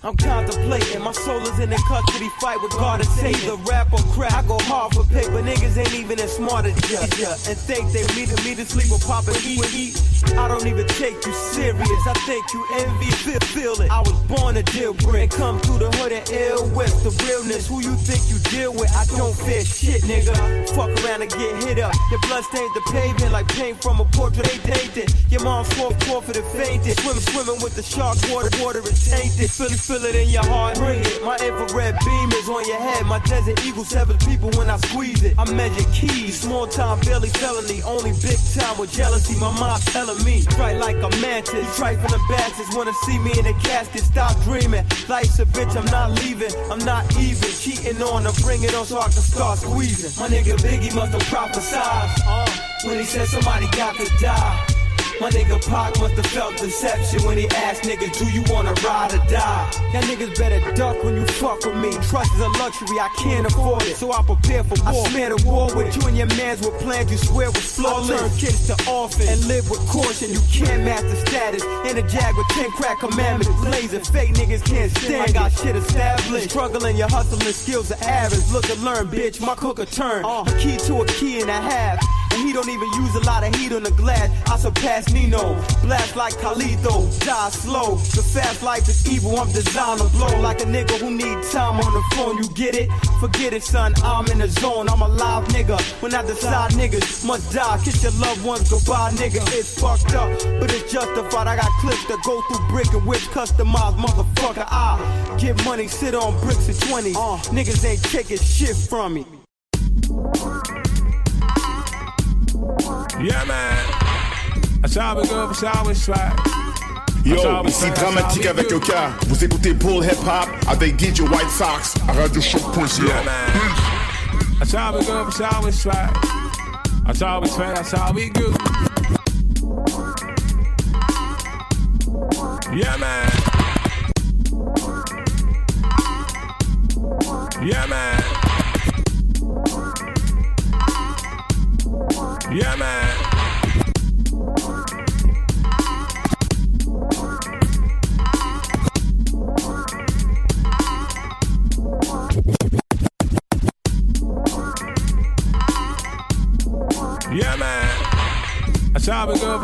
I'm contemplating, my soul is in a custody fight with God and Satan. The rap or crap, I go hard for paper, niggas ain't even as smart as ya. Yeah. And think they meeting me to sleep with Papa and eat. I don't even take you serious, I think you envy, feel, it. I was born a deal break, come through the hood and ill with the realness. Who you think you deal with? I don't fear shit, nigga. Fuck around and get hit up. Your blood stained the pavement like paint from a portrait they painted. Your mom swore forfeited fainted. Swim, swimming with the shark water, water is tainted. Feel it, feel it in your heart, bring it. My infrared beam is on your head. My desert eagle seven people when I squeeze it. I measure keys, small time, barely felony. Only big time with jealousy. My mom telling me, right like a mantis. Trifling the bastards wanna see me in a casket. Stop dreaming. Life's a bitch, I'm not leaving. I'm not even cheating on her. Bring it on so I can start squeezing. My nigga Biggie must have prophesied uh, when he said somebody got to die. My nigga Pac must have felt deception when he asked niggas, do you wanna ride or die? Y'all niggas better duck when you fuck with me. Trust is a luxury, I can't afford it. So I prepare for war. I smear the war with you and your mans with plans you swear was flawless. I turn kids to orphans and live with caution. You can't master status. In a jag with 10 crack commandments. Blazing fake niggas can't stand. I got shit established. Struggling, your hustling skills are average. Look and learn, bitch. My cooker turn. Uh. A key to a key and a half. And he don't even use a lot of heat on the glass. I surpass Nino. Blast like Carlito. Die slow. The fast life is evil. I'm designed to blow like a nigga who need time on the phone. You get it? Forget it, son. I'm in the zone. I'm a live nigga. When I decide niggas must die. Kiss your loved ones goodbye, nigga. It's fucked up, but it's justified. I got clips that go through brick and whip customized, motherfucker. I get money, sit on bricks and 20s. Uh. Niggas ain't taking shit from me. Yeah, man. That's how we go, that's how we slide. Yo, ici Dramatique avec cas. Vous écoutez Bull Hip Hop avec DJ White Sox à RadioShock.ca. Yeah, man. That's how we go, that's how we slide. That's how we slide, that's how we go. Yeah, man.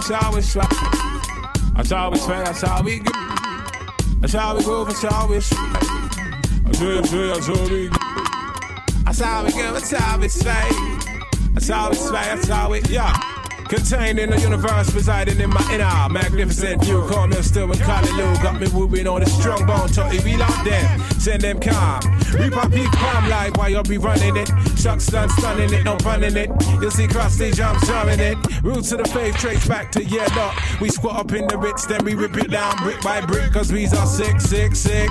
That's how we slide. That's how we slide, that's how we go. That's how we go, that's how we slide. That's how we go, that's how we. That's how we go, that's how we slide. That's how we slide, that's how we, yeah. Contained in the universe, residing in my inner magnificent view. Call me still Kali Lou. Got me moving on the strong bone, totally we love them. Send them calm. We pop peak palm live while you'll be running it. Chuck's done stunning it, no punning it. You'll see stage jumps drumming it. Roots of the faith trace back to yeah. We squat up in the Ritz, then we rip it down brick by brick, cause we's are sick, sick, sick.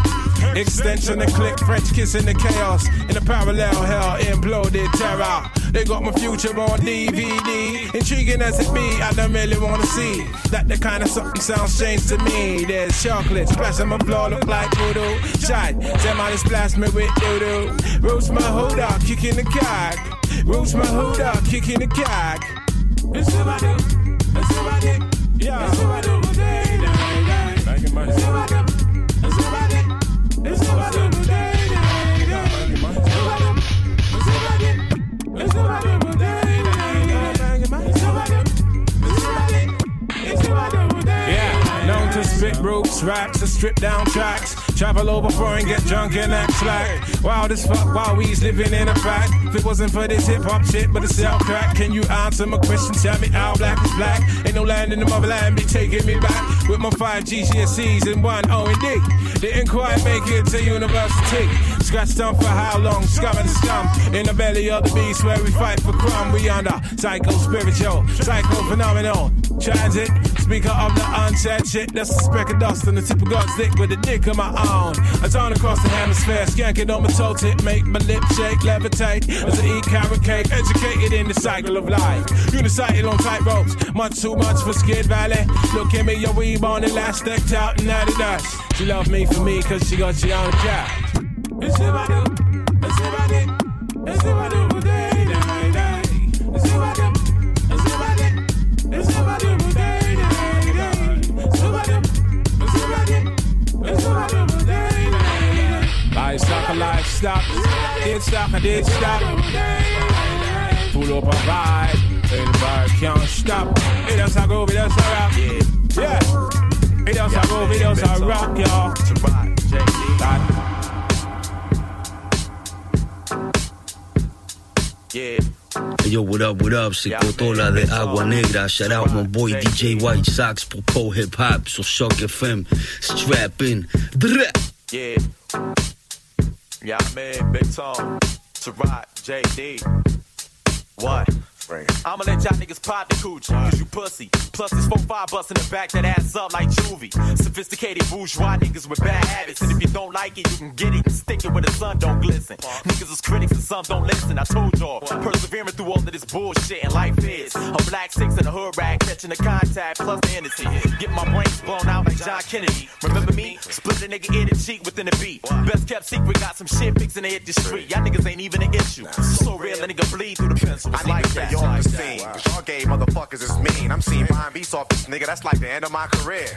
Extension and click, French kiss in the chaos. In the parallel hell, imploded terror. They got my future on DVD. Intriguing as it be, I don't really wanna see. That the kind of something sounds strange to me. There's chocolate, splash on my floor, look like voodoo. Shine, them on splash me with doo-doo. Roots my hood out, kicking the cock. Roots my hood out, kicking the cock. It's somebody, it's somebody, yeah. It's somebody, it's somebody, it's somebody. It's Raps, to strip down tracks. Travel over foreign, get drunk and act slack. Wild as fuck while we's living in a fact. If it wasn't for this hip hop shit, but it's cell crack. Can you answer my question? Tell me how black is black. Ain't no land in the motherland be taking me back. With my five GCSEs and one O and D. Didn't quite make it to university. Scratched on for how long? Scum and scum. In the belly of the beast where we fight for crumb. We under psycho spiritual, psycho phenomenal. Transit, speaker of the unsaid shit. That's a speck of dust on the tip of God's dick with a dick of my own. I turn across the hemisphere, skanking on my toe tip, make my lip shake, levitate as I eat carrot cake. Educated in the cycle of life. Unicycle on tight ropes, much too much for Skid Valley. Look at me, your weeb on the last decked out and Adidas. She love me for me cause she got she the cat. It's about life stop. Did stop, I did stop. Pull up a ride, and the vibe can't stop. It does I go, it does I rock. Yeah. It does I go, it does I rock, y'all. Yeah. Yo, what up, what up, c'est Cotola de Agua Negra. Shout out my boy DJ White Sox pour Cold Hip Hop sur Shock FM. Strap in. Yeah. Yeah, I Big Tone, Tarot, JD. What? I'ma let y'all niggas pop the coochie, cause you pussy. Plus this 4-5 bust in the back that ass up like juvie. Sophisticated bourgeois niggas with bad habits. And if you don't like it, you can get it and stick it where the sun don't glisten. Niggas is critics and some don't listen. I told y'all, persevering through all of this bullshit and life is. A black six in a hood rag, catching the contact plus the energy. Get my brains blown out like John Kennedy. Remember me? Split a nigga in the cheek within a beat. Best kept secret, got some shit fixing to hit the street. Y'all niggas ain't even an issue. So real, a nigga bleed through the pencil. It's like that on the scene. Cause y'all gay motherfuckers is mean. I'm seeing buying beats off this nigga, that's like the end of my career.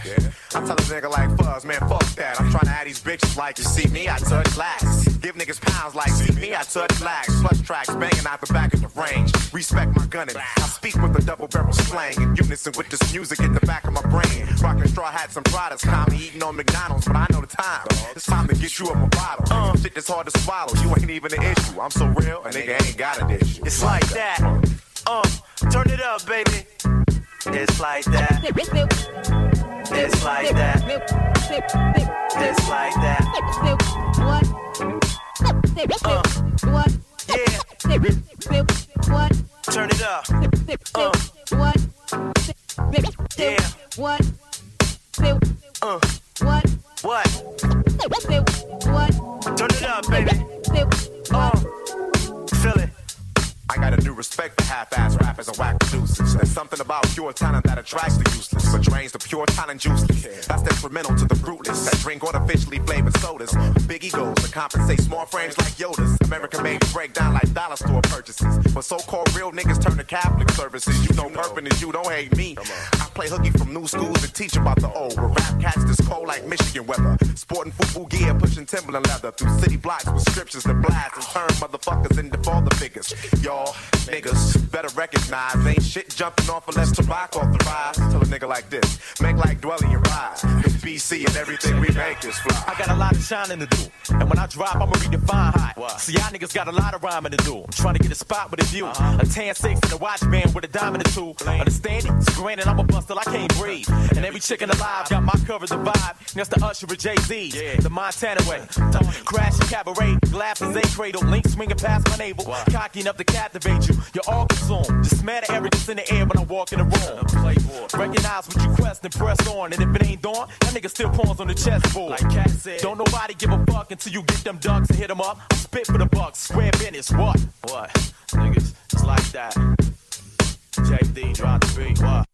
I tell a nigga like Fuzz, man, fuck that. I'm trying to add these bitches like you see me, I touch glass. Give niggas pounds like see me, I touch blacks. Plus tracks banging out the back of the range. Respect my gunning. I speak with a double barrel slang in unison with this music in the back of my brain. Rockin' straw hats and products, calm eating on McDonald's, but I know the time. It's time to get you up a bottle. Um, shit that's hard to swallow, you ain't even an issue. I'm so real, a nigga ain't got a dish. It's like that. Uh, turn it up, baby. It's like that. It's like that. It's like that. What? Uh, what? Yeah. What? Turn it up. Uh. What? Yeah. What? Uh. What? What? What? Turn it up, baby. Uh. Feel it. I got a new respect for half-ass rappers and whack producers. There's something about pure talent that attracts the useless, but drains the pure talent juiceless. That's detrimental to the fruitless that drink artificially flavored sodas. Big egos to compensate small frames like Yodas. American made break down like dollar store purchases. But so-called real niggas turn to Catholic services. You know, purping is you don't hate me. I play hooky from new schools and teach about the old. Where rap cats this cold like Michigan weather. Sporting football gear, pushing Timberland leather through city blocks with scriptures that blast and turn motherfuckers into father figures. Y'all Niggas better recognize ain't shit jumping off unless tobacco off the rise. Tell a nigga like this, make like dwelling your rise. Cause BC and everything we make is fly. I got a lot of shining to do. And when I drop, I'ma redefine hot. See, y'all niggas got a lot of rhyming to do. I'm trying to get a spot with a view. Uh-huh. A tan six and a watch band with a diamond or two. Understand it? It's granted, I'm a bust till I can't breathe. And every chicken alive got my cover the vibe. That's the usher of Jay Z. yeah. The Montana way. Crashing cabaret, glasses, a cradle, link swinging past my navel. Cocky enough to captivate you. You're all consumed. Just matter arrogance in the air when I walk in the room. Recognize what you quest and press on. And if it ain't dawn, that nigga still pawns on the chessboard. Like Cat said. Don't nobody give a fuck until you get them ducks and hit them up. I spit for the bucks. Square business. What? What? Niggas, it's like that. JD, drop the beat. What?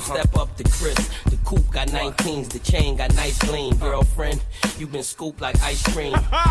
Zinfandel, step up the Chris. The coupe got 19s, the chain got nice gleam. Girlfriend, you been scooped like ice cream. [laughs]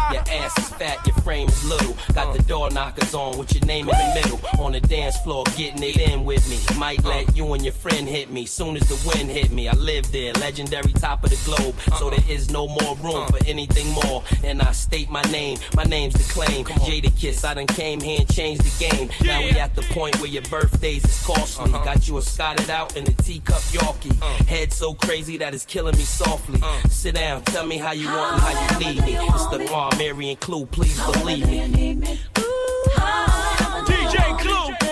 me. Soon as the wind hit me, I live there, legendary top of the globe. So there is no more room for anything more. And I state my name, my name's the claim. Jada Kiss, I done came here and changed the game. Now we at the point where your birthdays is costly. Got you a scotted out in a teacup Yorkie. Head so crazy that it's killing me softly. Sit down, tell me how you want and how you need me. It's the Raw Mary and Clue, please believe me. DJ Clue.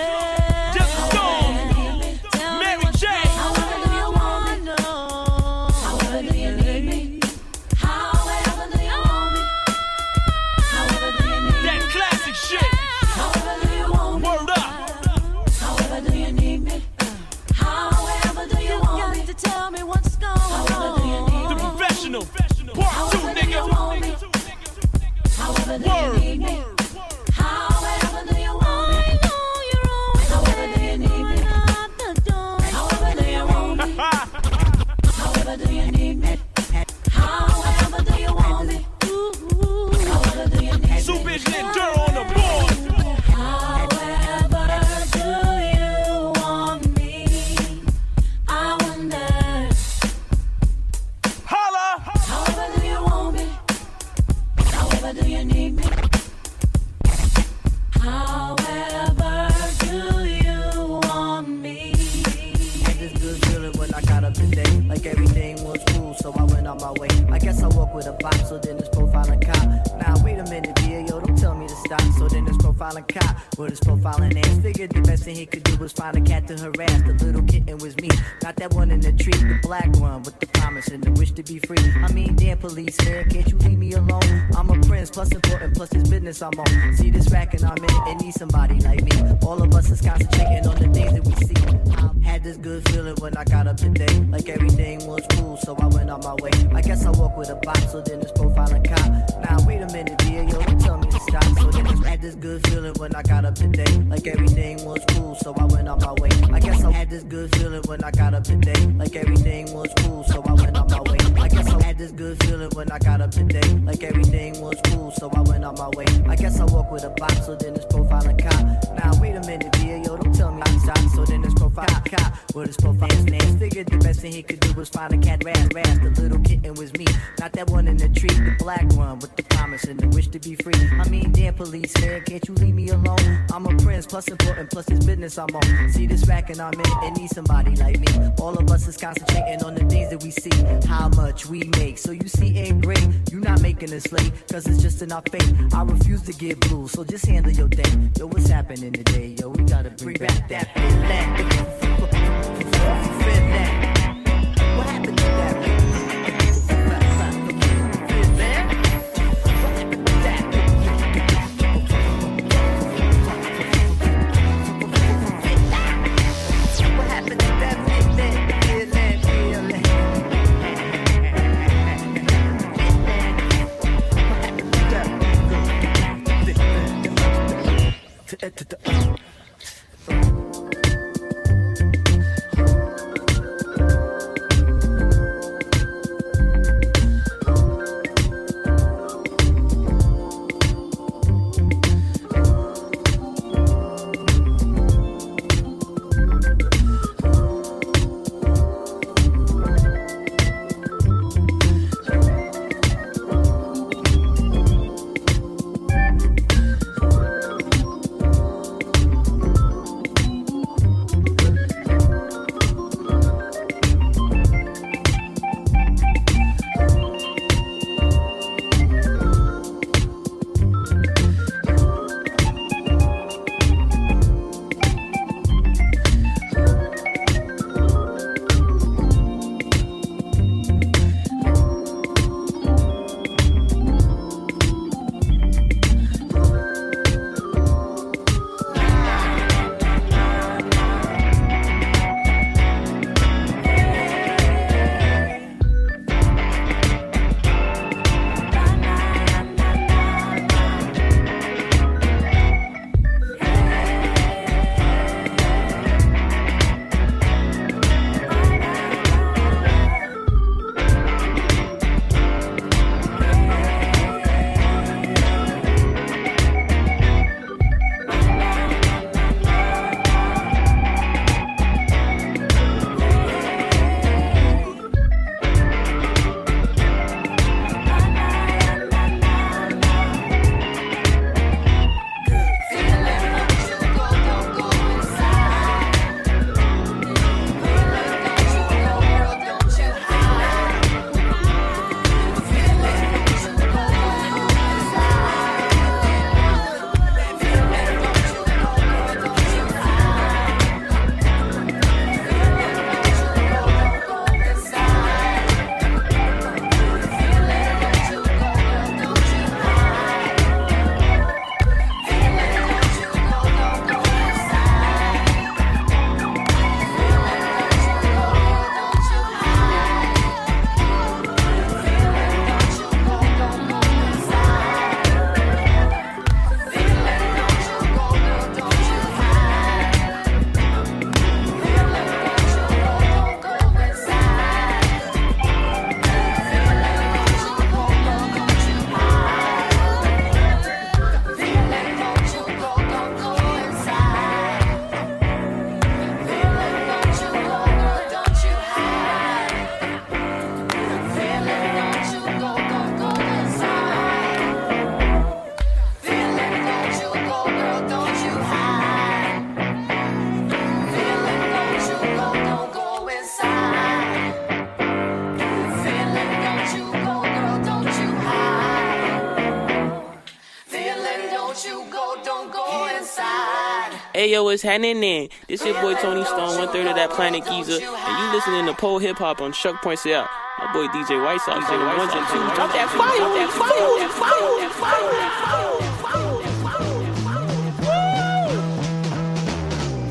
what's happening then? This your boy Tony Stone, one third of that Planet Giza, and you listening to pole hip hop on Chuck Points Out. My boy DJ White Sox, DJ White Sox, drop that fire, drop that fire, that fire, that fire, that fire, that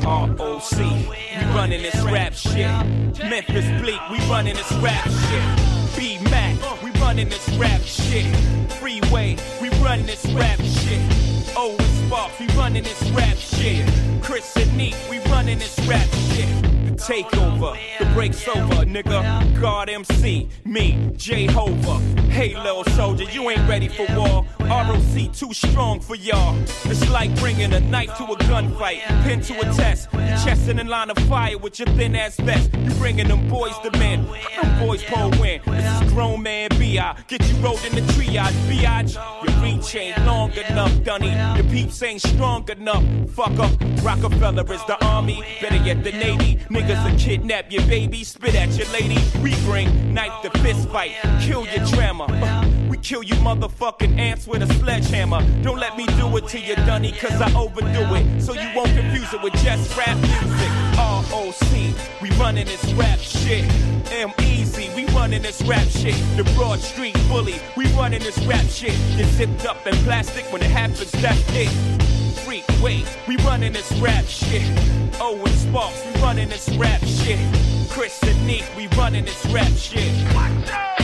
fire. ROC running this rap shit. Memphis Bleak, we running this rap shit. B Mac, we running this rap shit. Freeway, we running this rap shit. Oh, Owen Sparks, we running this rap shit. Chris and Neat, we running this rap shit. The takeover, the break's over, nigga. God MC, me, Jehovah. Hey, little soldier, you ain't ready for war. ROC too strong for y'all. It's like bringing a knife to a gunfight, pin to a test. Your chest in line of fire with your thin ass vest. You bringing them boys to men. Them boys pull win. This is grown man B.I. Get you rolled in the triage, biatch. Your reach ain't long enough, Dunny. Your peeps ain't strong enough. Fuck up. Rockefeller is the army, better yet the navy. Niggas will kidnap your baby, spit at your lady. We bring knife to fist fight, kill your drama. Kill you motherfucking ants with a sledgehammer. Don't let me do it to you, Dunny, cause I overdo it. So you won't confuse it with just rap music. ROC, we running this rap shit. M Easy, we running this rap shit. The Broad Street Bully, we running this rap shit. Get zipped up in plastic when it happens, that's it. Freak, wait, we running this rap shit. Owen Sparks, we running this rap shit. Chris and Neek, we running this rap shit. I don't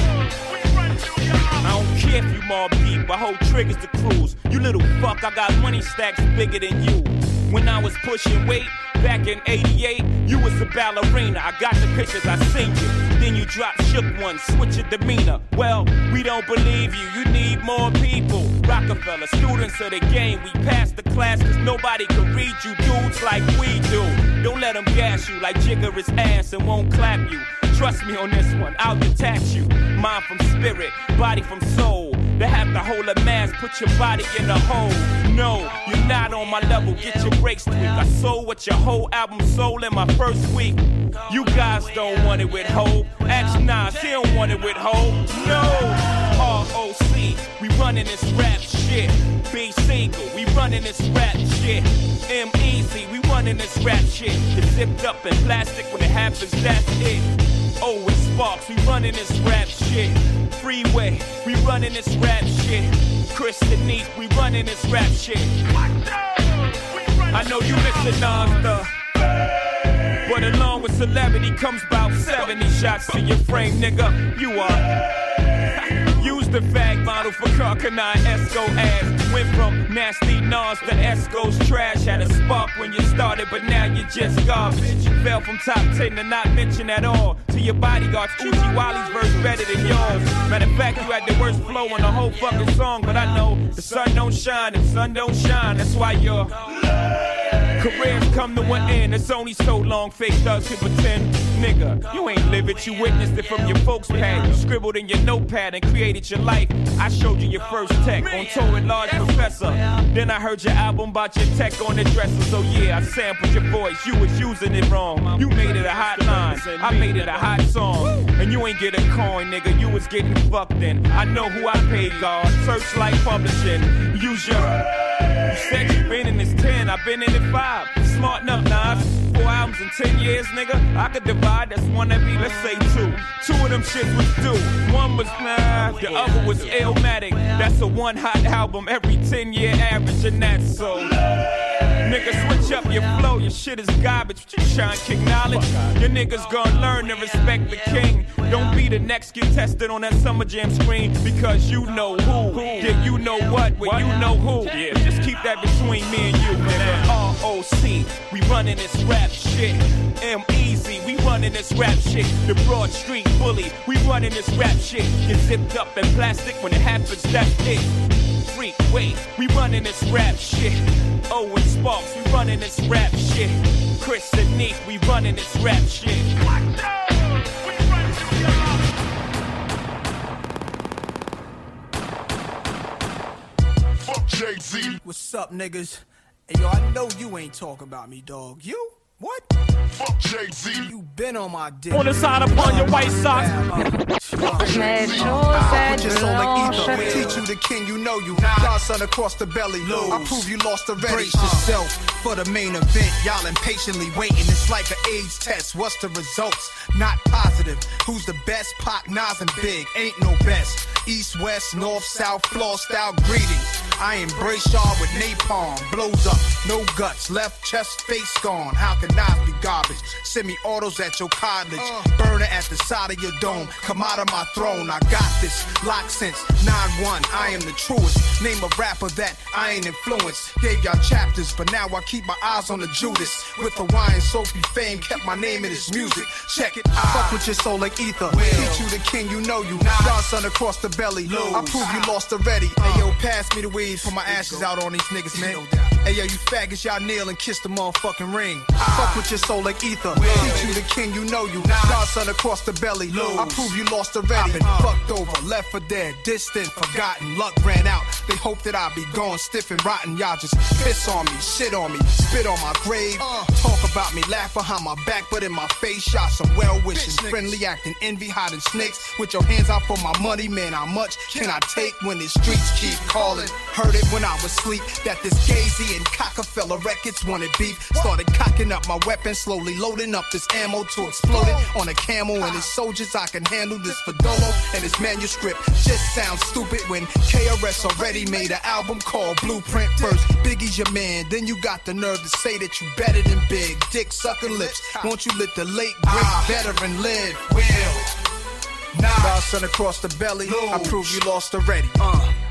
care if you deep, I hold triggers to cruise. You little fuck, I got money stacks bigger than you. When I was pushing weight back in 88, you was a ballerina. I got the pictures, I seen you. Then you dropped shook one, switch your demeanor. Well, we don't believe you, you need more people. Rockefeller, students of the game, we passed the class cause nobody can read you dudes like we do. Don't let them gas you like Jigger is ass and won't clap you. Trust me on this one, I'll detach you. Mind from spirit, body from soul. They have to hold a mask, put your body in a hole. No, you're not on my level, get your breaks tweaked. I sold what your whole album sold in my first week. You guys don't want it with hope. Action Nas, he don't want it with hope. No, ROC, we running this rap shit. B single, we running this rap shit. M Easy, we running this rap shit. It's zipped up in plastic when it happens, that's it. Owen Sparks, we running this rap shit. Freeway, we running this rap shit. Chris Neat, we running this rap shit. I know you missing Nas, though. But along with celebrity comes about 70 shots to your frame, nigga. You are. The fag bottle for Carcanine Esco ass. Went from nasty Nas to Esco's trash. Had a spark when you started, but now you're just garbage. You fell from top 10 to not mention at all. To your bodyguards, Uchi Wally's verse better than yours. Matter of fact, you had the worst flow on the whole fucking song. But I know the sun don't shine and sun don't shine. That's why you're. Careers come to an end, it's only so long fake thugs can pretend. Nigga, you ain't live it, you witnessed it from your folks' pad. You scribbled in your notepad and created your life. I showed you your first tech on tour with Large Professor. Then I heard your album about your tech on the dresser. So yeah, I sampled your voice, you was using it wrong. You made it a hot line, I made it a hot song. And you ain't get a coin, nigga, you was getting fucked in. I know who I paid, God. Searchlight Publishing. Use your. You said you been in this 10, I've been in it 5. Smart enough, Nas. Four albums in 10 years, nigga. I could divide, that's one every, let's say two. Two of them shits was due. One was nah, the other was Illmatic. That's a one hot album every 10 year average, and that's so. Nigga, switch up your flow, your shit is garbage. But you trying to kick knowledge. Your niggas gonna learn to respect the king. Don't be the next get tested on that summer jam screen because you know who. Yeah, you know what, well, you know who. Yeah. Just keep that between me and you, nigga. ROC, we running this rap shit. M Easy, we running this rap shit. The Broad Street Bully, we running this rap shit. Get zipped up in plastic when it happens, that's it. Freak, wait, we running this rap shit. Oh, Owen Sparks, we running this rap shit. Chris and Neek, we running this rap shit. Fuck Jay-Z. What's up, niggas? Hey, yo, I know you ain't talking about me, dog. You? What? Fuck Jay-Z. You been on my dick. On the side upon your white socks. Mais Put your soul like ether. Teach you the king, you know you. Godson across the belly. I prove you lost the already. Brace yourself for the main event. Y'all impatiently waiting. It's like an AIDS test. What's the results? Not positive. Who's the best? Pac, Nas, and Big. Ain't no best. East, west, north, south, floor style greetings. I embrace y'all with napalm. Blows up, no guts, left chest, face gone. How can knives be garbage? Send me autos at your cottage. Uh. Burner at the side of your dome. Come out of my throne. I got this. Lock since 9-1. I am the truest. Name a rapper that I ain't influenced. Gave y'all chapters, but now I keep my eyes on the Judas. With the Hawaiian soapy fame, kept my name in his music. Check it. I fuck with your soul like ether. Teach you the king, you know you. Godson across the belly. I prove you lost already. Uh. Hey yo, pass me the weed. Put my ashes out on these niggas, man. Hey yo, you faggots, y'all kneel and kiss the motherfucking ring. Fuck with your soul like ether. Teach you the king, you know you. Godson across the belly. I prove you lost already. Been fucked over, left for dead, distant, forgotten. Luck ran out. They hope that I be gone stiff and rotten. Y'all just piss on me, shit on me, spit on my grave. Talk about me, laugh behind my back, but in my face, shot some well wishing, friendly acting, envy, hiding snakes. With your hands out for my money, man. How much can I take when the streets keep calling? Heard it when I was asleep that this Gazy and Cockefeller records wanted beef. Started cocking up my weapon, slowly loading up this ammo to explode it on a camel and his soldiers. I can handle this Fadolo and his manuscript. Just sounds stupid when KRS already made an album called Blueprint first. Biggie's your man, then you got the nerve to say that you better than Big. Dick sucking lips. Won't you let the late great veteran live? Will. Nah. Godson across the belly. I prove you lost already. Uh.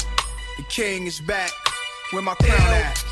The king is back. Where my crown at?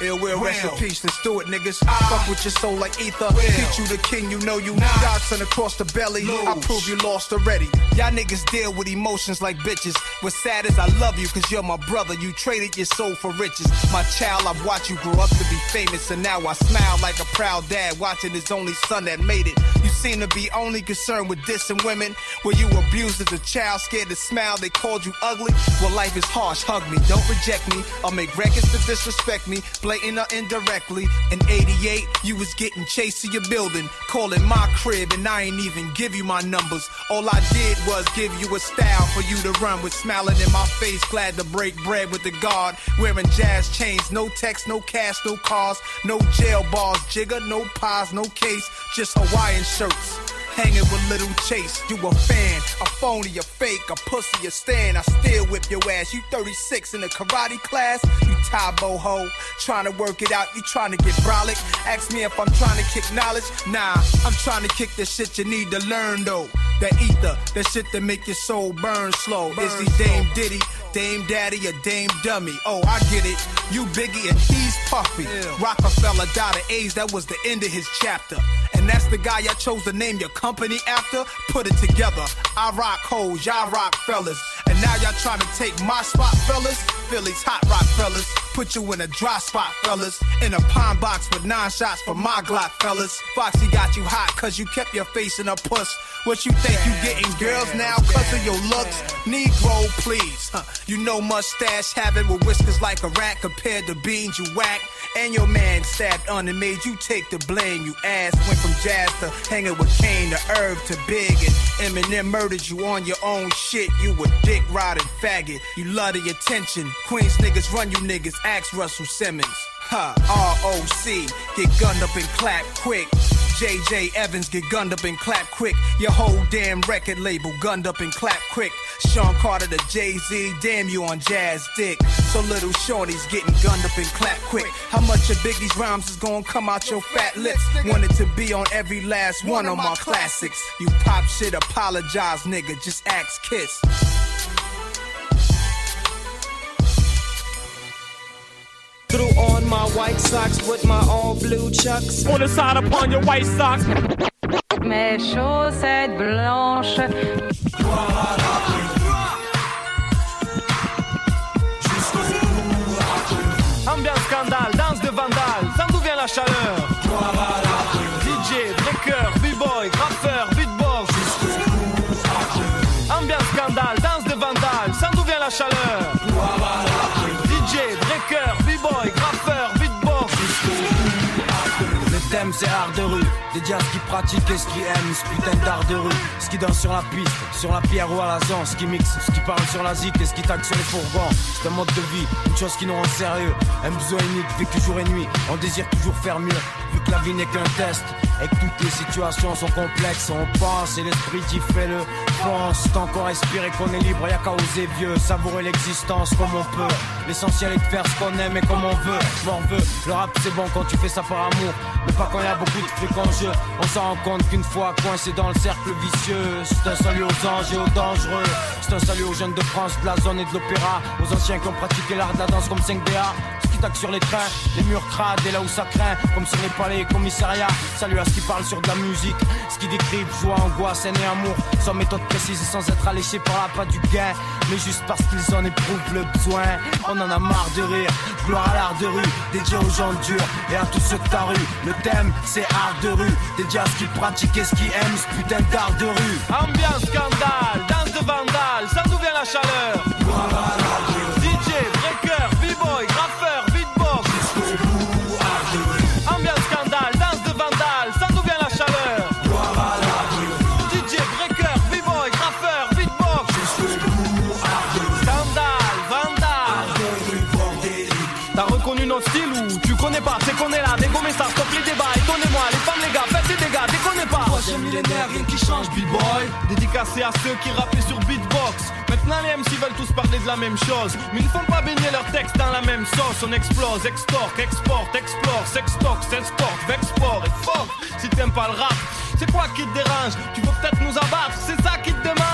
Ill will, rest in peace, let's do it, niggas. Ah. Fuck with your soul like ether. Teach you the king, you know you. Godson across the belly. I prove you lost already. Y'all niggas deal with emotions like bitches. What's sad is I love you, cause you're my brother. You traded your soul for riches. My child, I've watched you grow up to be famous, and now I smile like a proud dad watching his only son that made it. Seem to be only concerned with dissing women. Were you abused as a child, scared to smile? They called you ugly? Well, life is harsh, hug me, don't reject me. I'll make records to disrespect me, blatant or indirectly. In 88, you was getting chased to your building, calling my crib, and I ain't even give you my numbers. All I did was give you a style for you to run with, smiling in my face, glad to break bread with the guard. Wearing jazz chains, no text, no cash, no cars, no jail bars, jigger, no pies, no case, just Hawaiian shirts. Hanging with Little Chase, you a fan, a phony, a fake, a pussy, a stand. I still whip your ass. You 36 in a karate class, you tie boho. Trying to work it out, you trying to get brolic. Ask me if I'm trying to kick knowledge. Nah, I'm trying to kick the shit you need to learn though. That ether, that shit that make your soul burn slow. Is he Dame Diddy, Dame Daddy, or Dame Dummy? Oh, I get it. You Biggie and he's Puffy. Rockefeller died of AIDS, that was the end of his chapter. And that's the guy I chose to name your company after. Put it together. I rock hoes, y'all rock fellas. And now y'all trying to take my spot, fellas. Philly's hot rock fellas. Put you in a dry spot, fellas. In a pine box with nine shots for my Glock, fellas. Foxy got you hot cause you kept your face in a puss. What you think you getting girls now cause of your looks? Negro, please. Huh. You know mustache having with whiskers like a rat compared to beans you whack. And your man stabbed on and made you take the blame. You ass went from jazz to hanging with Kane to Herb to Big. And Eminem murdered you on your own shit. You a dick riding faggot. You love the attention. Queens niggas run you niggas. Ask Russell Simmons. Ha, ROC. Get gunned up and clap quick. JJ Evans get gunned up and clap quick. Your whole damn record label gunned up and clap quick. Sean Carter to Jay Z, damn you on jazz dick. So little shorty's getting gunned up and clap quick. How much of Biggie's rhymes is gonna come out your fat lips? Wanted to be on every last one of my classics. You pop shit, apologize, nigga. Just ask Kiss. Threw on my white socks with my all blue chucks. On the side upon your white socks. Mes chaussettes blanches. Ambiance scandale, danse de vandale, ça d'où vient la chaleur DJ, breaker, b-boy, graffeur, beatbox Ambiance scandale, danse de vandale, ça d'où vient la chaleur c'est art de rue, à ce qui pratique et ce qui aime, ce putain d'art de rue. Ce qui danse sur la piste, sur la pierre ou à la zone, ce qui mixe, ce qui parle sur la zik et ce qui tague sur les fourgons. C'est un mode de vie, une chose qui nous rend sérieux. Un besoin unique, vécu jour et nuit. On désire toujours faire mieux, la vie n'est qu'un test. Et que toutes les situations sont complexes, on pense et l'esprit dit fait le pense. Tant qu'on respire et qu'on est libre, y'a qu'à oser vieux, savourer l'existence comme on peut. L'essentiel est de faire ce qu'on aime et comme on veut. M'en veut, le rap c'est bon quand tu fais ça par amour, mais pas quand y a beaucoup de fric en jeu. On s'en rend compte qu'une fois coincé dans le cercle vicieux, c'est un salut aux anges et aux dangereux. C'est un salut aux jeunes de France, de la zone et de l'opéra, aux anciens qui ont pratiqué l'art de la danse comme 5DA. Ce sur les trains, les murs crades et là où ça craint, comme sur les palais et commissariats. Salut à ce qui parle sur de la musique, ce qui décrivent joie, angoisse, haine et amour, sans méthode précise et sans être alléché par la pas du gain, mais juste parce qu'ils en éprouvent le besoin. On en a marre de rire, gloire à l'art de rue, dédié aux gens durs et à tous ceux de ta rue. Le thème c'est art de rue, dédié à ce qui pratique et ce qui aime ce putain d'art de rue. Ambiance scandale, danse de vandale, ça d'où vient la chaleur millénaire, rien qui change, b-boy. Dédicacé à ceux qui rappaient sur beatbox. Maintenant les MC veulent tous parler de la même chose. Mais ils ne font pas baigner leurs textes dans la même sauce. On explose, extorque, exporte, explore, sextoque, s'exporte, vexport et Si t'aimes pas le rap, c'est quoi qui te dérange? Tu veux peut-être nous abattre, c'est ça qui te petites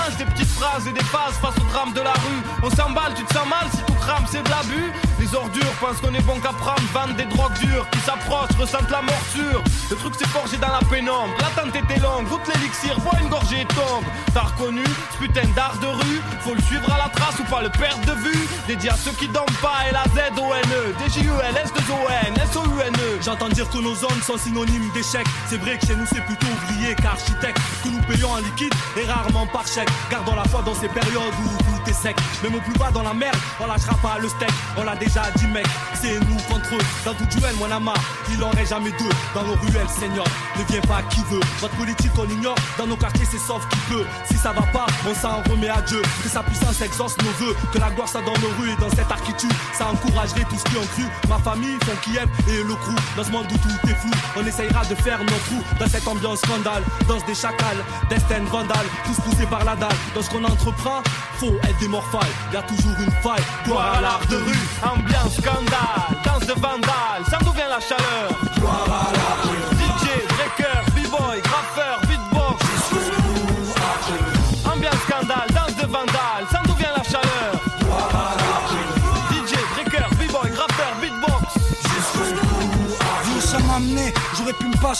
phrases et des phases face au drame de la rue. On s'emballe, tu te sens mal si tout crame c'est de l'abus. Les ordures pensent qu'on est bon qu'à prendre Vendent des drogues dures qui s'approchent, ressentent la morsure. Le truc c'est forgé dans la pénombre. L'attente était longue, goûte l'élixir, bois une gorgée et tombe T'as reconnu ce putain d'art de rue. Faut le suivre à la trace ou pas le perdre de vue. Dédié à ceux qui dorment pas et la Z-O-N-E D-J-U-L, S-2-O-N, S-O-U-N-E J'entends dire que nos zones sont synonymes d'échec. C'est vrai que chez nous c'est plutôt ouvrier qu'architecte. Que nous payons en liquide et rarement par chèque. Gardons la foi dans ces périodes où tout est sec. Même au plus bas dans la merde, on lâchera pas le steak. On l'a déjà dit mec, c'est nous contre eux. Dans tout duel, mon ama, il en reste jamais deux. Dans nos ruelles, Seigneur, ne viens pas qui veut. Votre politique on ignore, dans nos quartiers c'est sauf qui peut. Si ça va pas, on s'en remet à Dieu. Que sa puissance exauce nos voeux. Que la gloire soit dans nos rues et dans cette architecture. Ça encouragerait tous qui ont cru. Ma famille, font Kiev et le crew. Dans ce monde où tout est flou, on essayera de faire notre trou. Dans cette ambiance scandale, danse des chacals, destin vandale, tous poussés par la dalle. Qu'on entreprend, faut être des morphales. Y a toujours une faille, gloire à l'art de rue. Ambiance scandale, danse de vandale, ça d'où vient la chaleur DJ,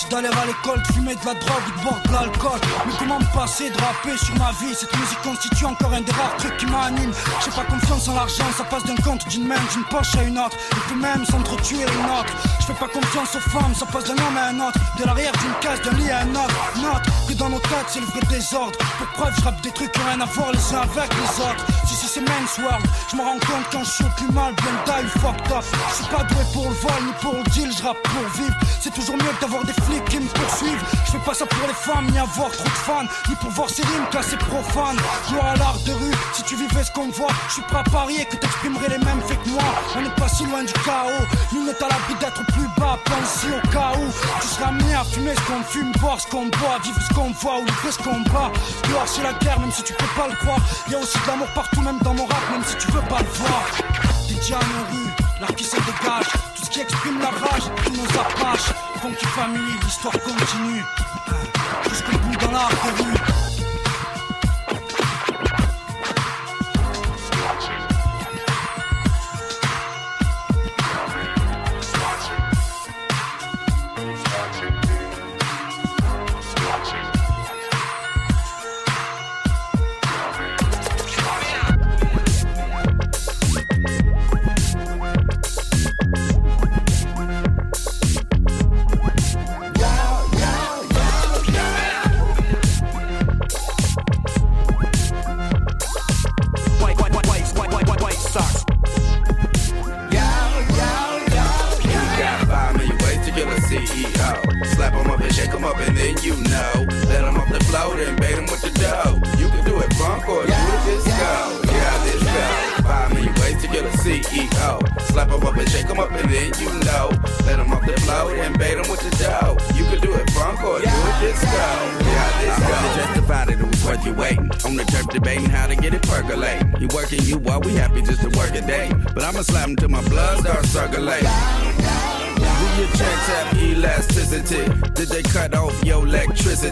d'aller à l'école, de fumer de la drogue ou de boire de l'alcool. Mais comment me passer de rapper sur ma vie? Cette musique constitue encore un des rares trucs qui m'anime. J'ai pas confiance en l'argent, ça passe d'un compte d'une main, d'une poche à une autre. Et peut même s'entretuer une autre. Je fais pas confiance aux femmes, ça passe d'un homme à un autre. De l'arrière d'une case, d'un lit à un autre. Note que dans nos têtes, c'est le vrai désordre. Pour preuve, je rappe des trucs qui ont rien à voir les uns avec les autres. Si c'est Men's World, je me rends compte quand je suis plus mal, bien taille, fucked up. Je suis pas doué pour le vol ni pour le deal, je pour vivre. C'est toujours mieux d'avoir des flics qui me poursuivent. Je fais pas ça pour les femmes, ni avoir trop de fans, ni pour voir ces rimes classées profanes. Gloire à l'art de rue, si tu vivais ce qu'on voit, je suis prêt à parier que t'exprimerais les mêmes faits que moi. On n'est pas si loin du chaos, nous n'est à l'abri d'être plus bas, pense au cas où tu seras amené à fumer ce qu'on fume, boire ce qu'on boit, vivre ce qu'on voit ou livrer ce qu'on bat. Dehors c'est la guerre, même si tu peux pas le croire. Y a aussi de l'amour partout, même dans mon rap, même si tu veux pas le voir. Déjà nos rues, l'art qui se dégage, tout ce qui exprime la rage, tous nos apaches. Funky family, l'histoire continue. Jusqu'au bout dans de rue.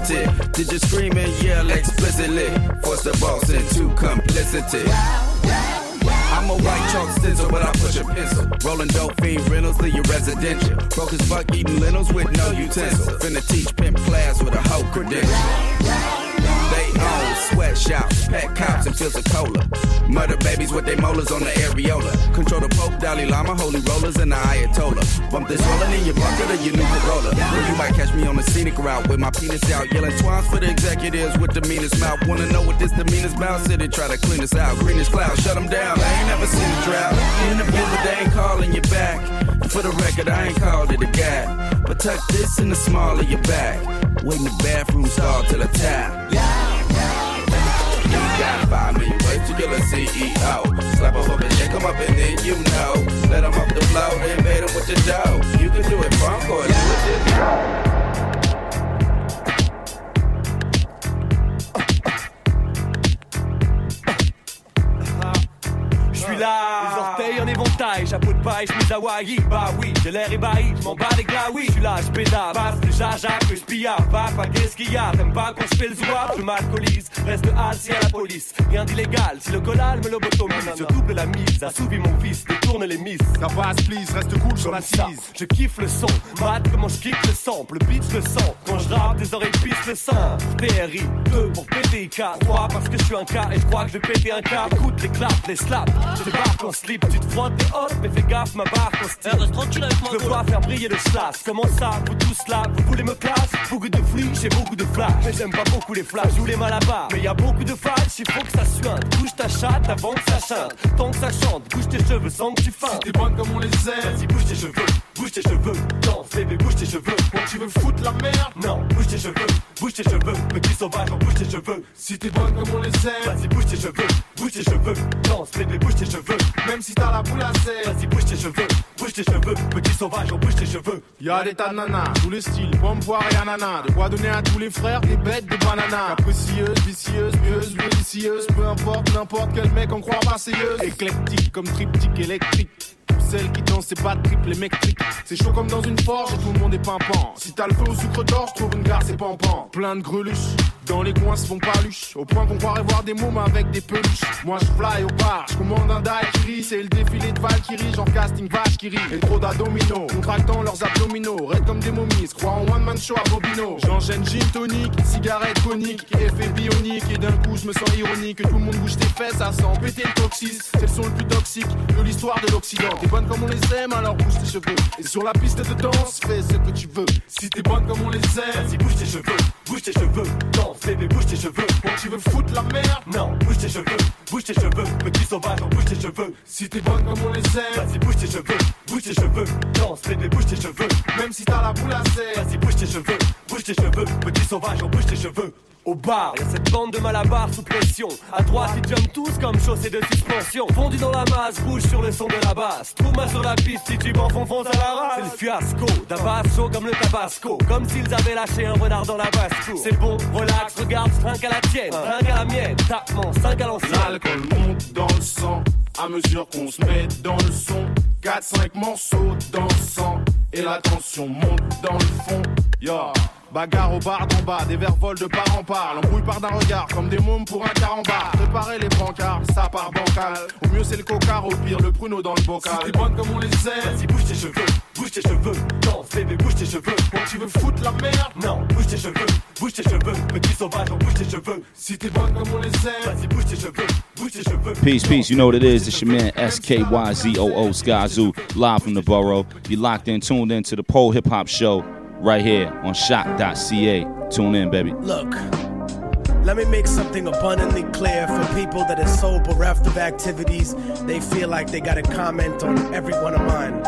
Did you scream and yell explicitly? Force the boss into complicity. I'm a white chalk stencil, but I push a pencil. Rolling dope fiend rentals, leave you residential. Broke as fuck eating lentils with no utensil. Finna teach pimp class with a hoe credential. They own sweatshops, pet cops, and of cola. Murder babies with their molars on the areola. Control the Pope, Dalai Lama, holy rollers, and the Ayatollah. Bump this rolling in your bucket or your new Corolla. Or you might catch me on the scenic route with my penis out, yelling twines for the executives with the meanest mouth. Wanna know what this demeanor's about? City try to clean us out. Greenest cloud, shut them down. I ain't never seen a drought. In the but they ain't calling you back. For the record, I ain't called it a gap. But tuck this in the small of your back. Wait in the bathroom stall till I tap. You got five million ways to kill a CEO. Slap 'em up and shake 'em up and then you know. Let 'em off the floor, then bait 'em with the dough. You can do it funk or do it disco. Paille, chemise Hawaii. Bah oui, j'ai l'air ébahi, je m'en bats des glaouis. Je suis là, je pédale, passe le jaja que je pilla. Papa, qu'est-ce qu'il y a T'aimes pas quand je fais le soir Je m'alcoolise, reste assis à la police. Rien d'illégal, si le collal me lobotomise, je double la mise, assouvis mon fils, détourne les miss. Ça passe, please, reste cool sur la cise. Je kiffe le son, mat comment je kiffe le sample, le beat le sens. Quand je rappe, les oreilles pissent le sang. PRI, 2 pour péter K, 3 parce que je suis un K et je crois que je vais péter un K. Écoute les claps, les slaps, je débarque en slip, tu te frottes tes hop, mais fais gaffe, ma barre. Je veux pas faire briller le slash, comment ça, vous tous là, vous voulez me clash Beaucoup de fruits, j'ai beaucoup de flash, mais j'aime pas beaucoup les flashs, je voulais mal à bas. Mais y a beaucoup de flash, il faut que ça suinte. Bouge ta chatte avant que ça chante, tant que ça chante, bouge tes cheveux sans que tu fasses. T'es bonne comme on les aime. Vas-y, bouge tes cheveux, bouge tes cheveux, danse, bébé, bouge tes cheveux. Quand tu veux foutre la merde, Non, bouge tes cheveux, bouge tes cheveux, petit sauvage, bouge tes cheveux. si t'es bonne comme on les aime. Vas-y, bouge tes cheveux, bouge tes cheveux, danse, bébé, bouge tes cheveux. Même si t'as la boule à serre. Vas-y, bouge tes cheveux, bouge tes cheveux, petit sauvage, bouge tes cheveux. Y'a des tas de tous les styles, pomme, poire et ananas. De quoi donner à tous les frères des bêtes, des bananas. Capricieuse, vicieuse, pieuse, délicieuse. Peu importe, n'importe quel mec en croit passeilleuse. Éclectique comme triptyque électrique. Celles qui dansent, c'est pas de triple électrique. C'est chaud comme dans une forge tout le monde est pimpant. Si t'as le feu au sucre d'orge, trouve une gare, c'est pampant. Plein de greluches, dans les coins se font paluches. Au point qu'on croirait voir des mômes avec des peluches. Moi je fly au bar, je commande un daiquiri. C'est le défilé de Valkyrie, genre casting vache qui rit. Et trop d'abdominaux, contractant leurs abdominaux. Raides comme des momies, croient en one man show à Bobino. J'enchaîne gin tonic, cigarette conique, effet bionique. Et d'un coup je me sens ironique. Que tout le monde bouge tes fesses, ça sent péter le toxis. C'est le son le plus toxique de l'histoire de l'Occident. Comme on les aime, alors bouge tes cheveux. Et sur la piste de danse, fais ce que tu veux. Si t'es bonne comme on les aime, Vas-y, bouge tes cheveux, bouge tes cheveux, danse, bébé, bouge tes cheveux. quand tu veux foutre la merde, Non, bouge tes cheveux, bouge tes cheveux, petit sauvage, bouge tes cheveux. si t'es bonne comme on les aime, Vas-y, bouge tes cheveux, bouge tes cheveux, danse, bébé, bouge tes cheveux. même si t'as la boule à serre. Vas-y, bouge tes cheveux, bouge tes cheveux, petit sauvage, bouge tes cheveux. Au bar, y'a cette bande de malabar sous pression. À droite, ils jumpent tous comme chaussée de suspension. Fondu dans la masse, bouge sur le son de la basse. Trouve-moi sur la piste si tu fonds à la race. C'est le fiasco, d'abas chaud comme le tabasco. Comme s'ils avaient lâché un renard dans la basse-cour. C'est bon, relax, regarde, trinque à la tienne, trinque à la mienne. Tapement, 5 à l'ancienne. L'alcool monte dans le sang à mesure qu'on se met dans le son. 4-5 morceaux dansant et la tension monte dans le fond. Yo, bagarre au bar d'en bas, des verres volent de part en part. L'embrouille part d'un regard comme des mômes pour un carambar. Préparez les brancards, ça part bancal. Au mieux c'est le cocard, au pire le pruneau dans le bocal. Si t'es bonne comme on les aime, Vas-y, bouge tes cheveux, bouge tes cheveux, danse, bébé, bouge tes cheveux. quand tu veux foutre la merde, Non, bouge tes cheveux, bouge tes cheveux, petit sauvage, bouge tes cheveux. si t'es bonne comme on les aime. Vas-y, bouge tes cheveux, bouge tes cheveux. Peace, peace. You know what it is. It's your man SKYZOO Skyzoo, live from the borough. You locked in, tuned in to the Pole Hip Hop Show right here on shop.ca. Tune in, baby. Look, let me make something abundantly clear for people that are so bereft of activities, they feel like they gotta comment on every one of mine.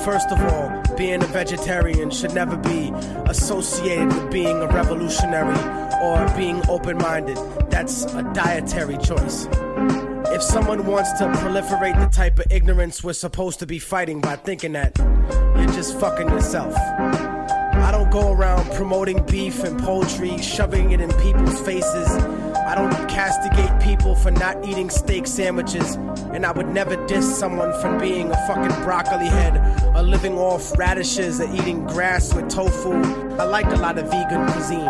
First of all, being a vegetarian should never be associated with being a revolutionary or being open minded. That's a dietary choice. If someone wants to proliferate the type of ignorance we're supposed to be fighting by thinking that, you're just fucking yourself. Go around promoting beef and poultry, shoving it in people's faces. I don't castigate people for not eating steak sandwiches, and I would never diss someone for being a fucking broccoli head or living off radishes or eating grass with tofu. I like a lot of vegan cuisine,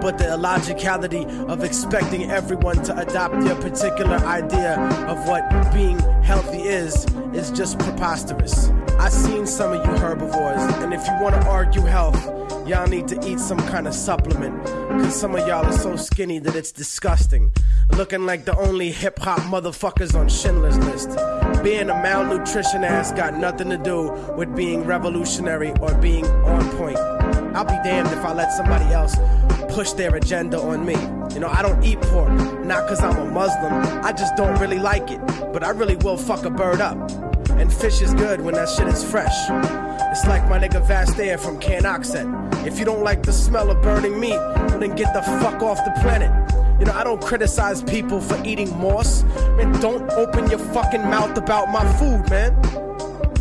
but the illogicality of expecting everyone to adopt your particular idea of what being healthy is is just preposterous. I've seen some of you herbivores, and if you want to argue health, y'all need to eat some kind of supplement. Cause some of y'all are so skinny that it's disgusting. Looking like the only hip hop motherfuckers on Schindler's List. Being a malnutrition ass got nothing to do with being revolutionary or being on point. I'll be damned if I let somebody else push their agenda on me. You know, I don't eat pork, not cause I'm a Muslim, I just don't really like it. But I really will fuck a bird up. And fish is good when that shit is fresh. It's like my nigga Vast Air from Can Oxet. If you don't like the smell of burning meat, then get the fuck off the planet. You know, I don't criticize people for eating moss. Man, don't open your fucking mouth about my food, man.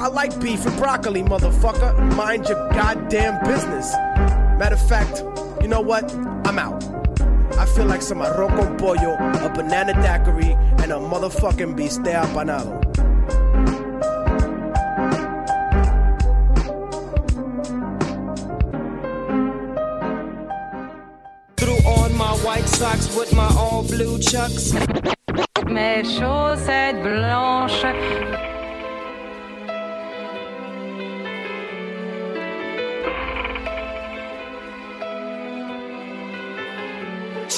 I like beef and broccoli, motherfucker. Mind your goddamn business. Matter of fact, you know what? I'm out. I feel like some arroz con pollo, a banana daiquiri, and a motherfucking bistec apanado. Socks with my all blue chucks. Mes chaussettes blanches.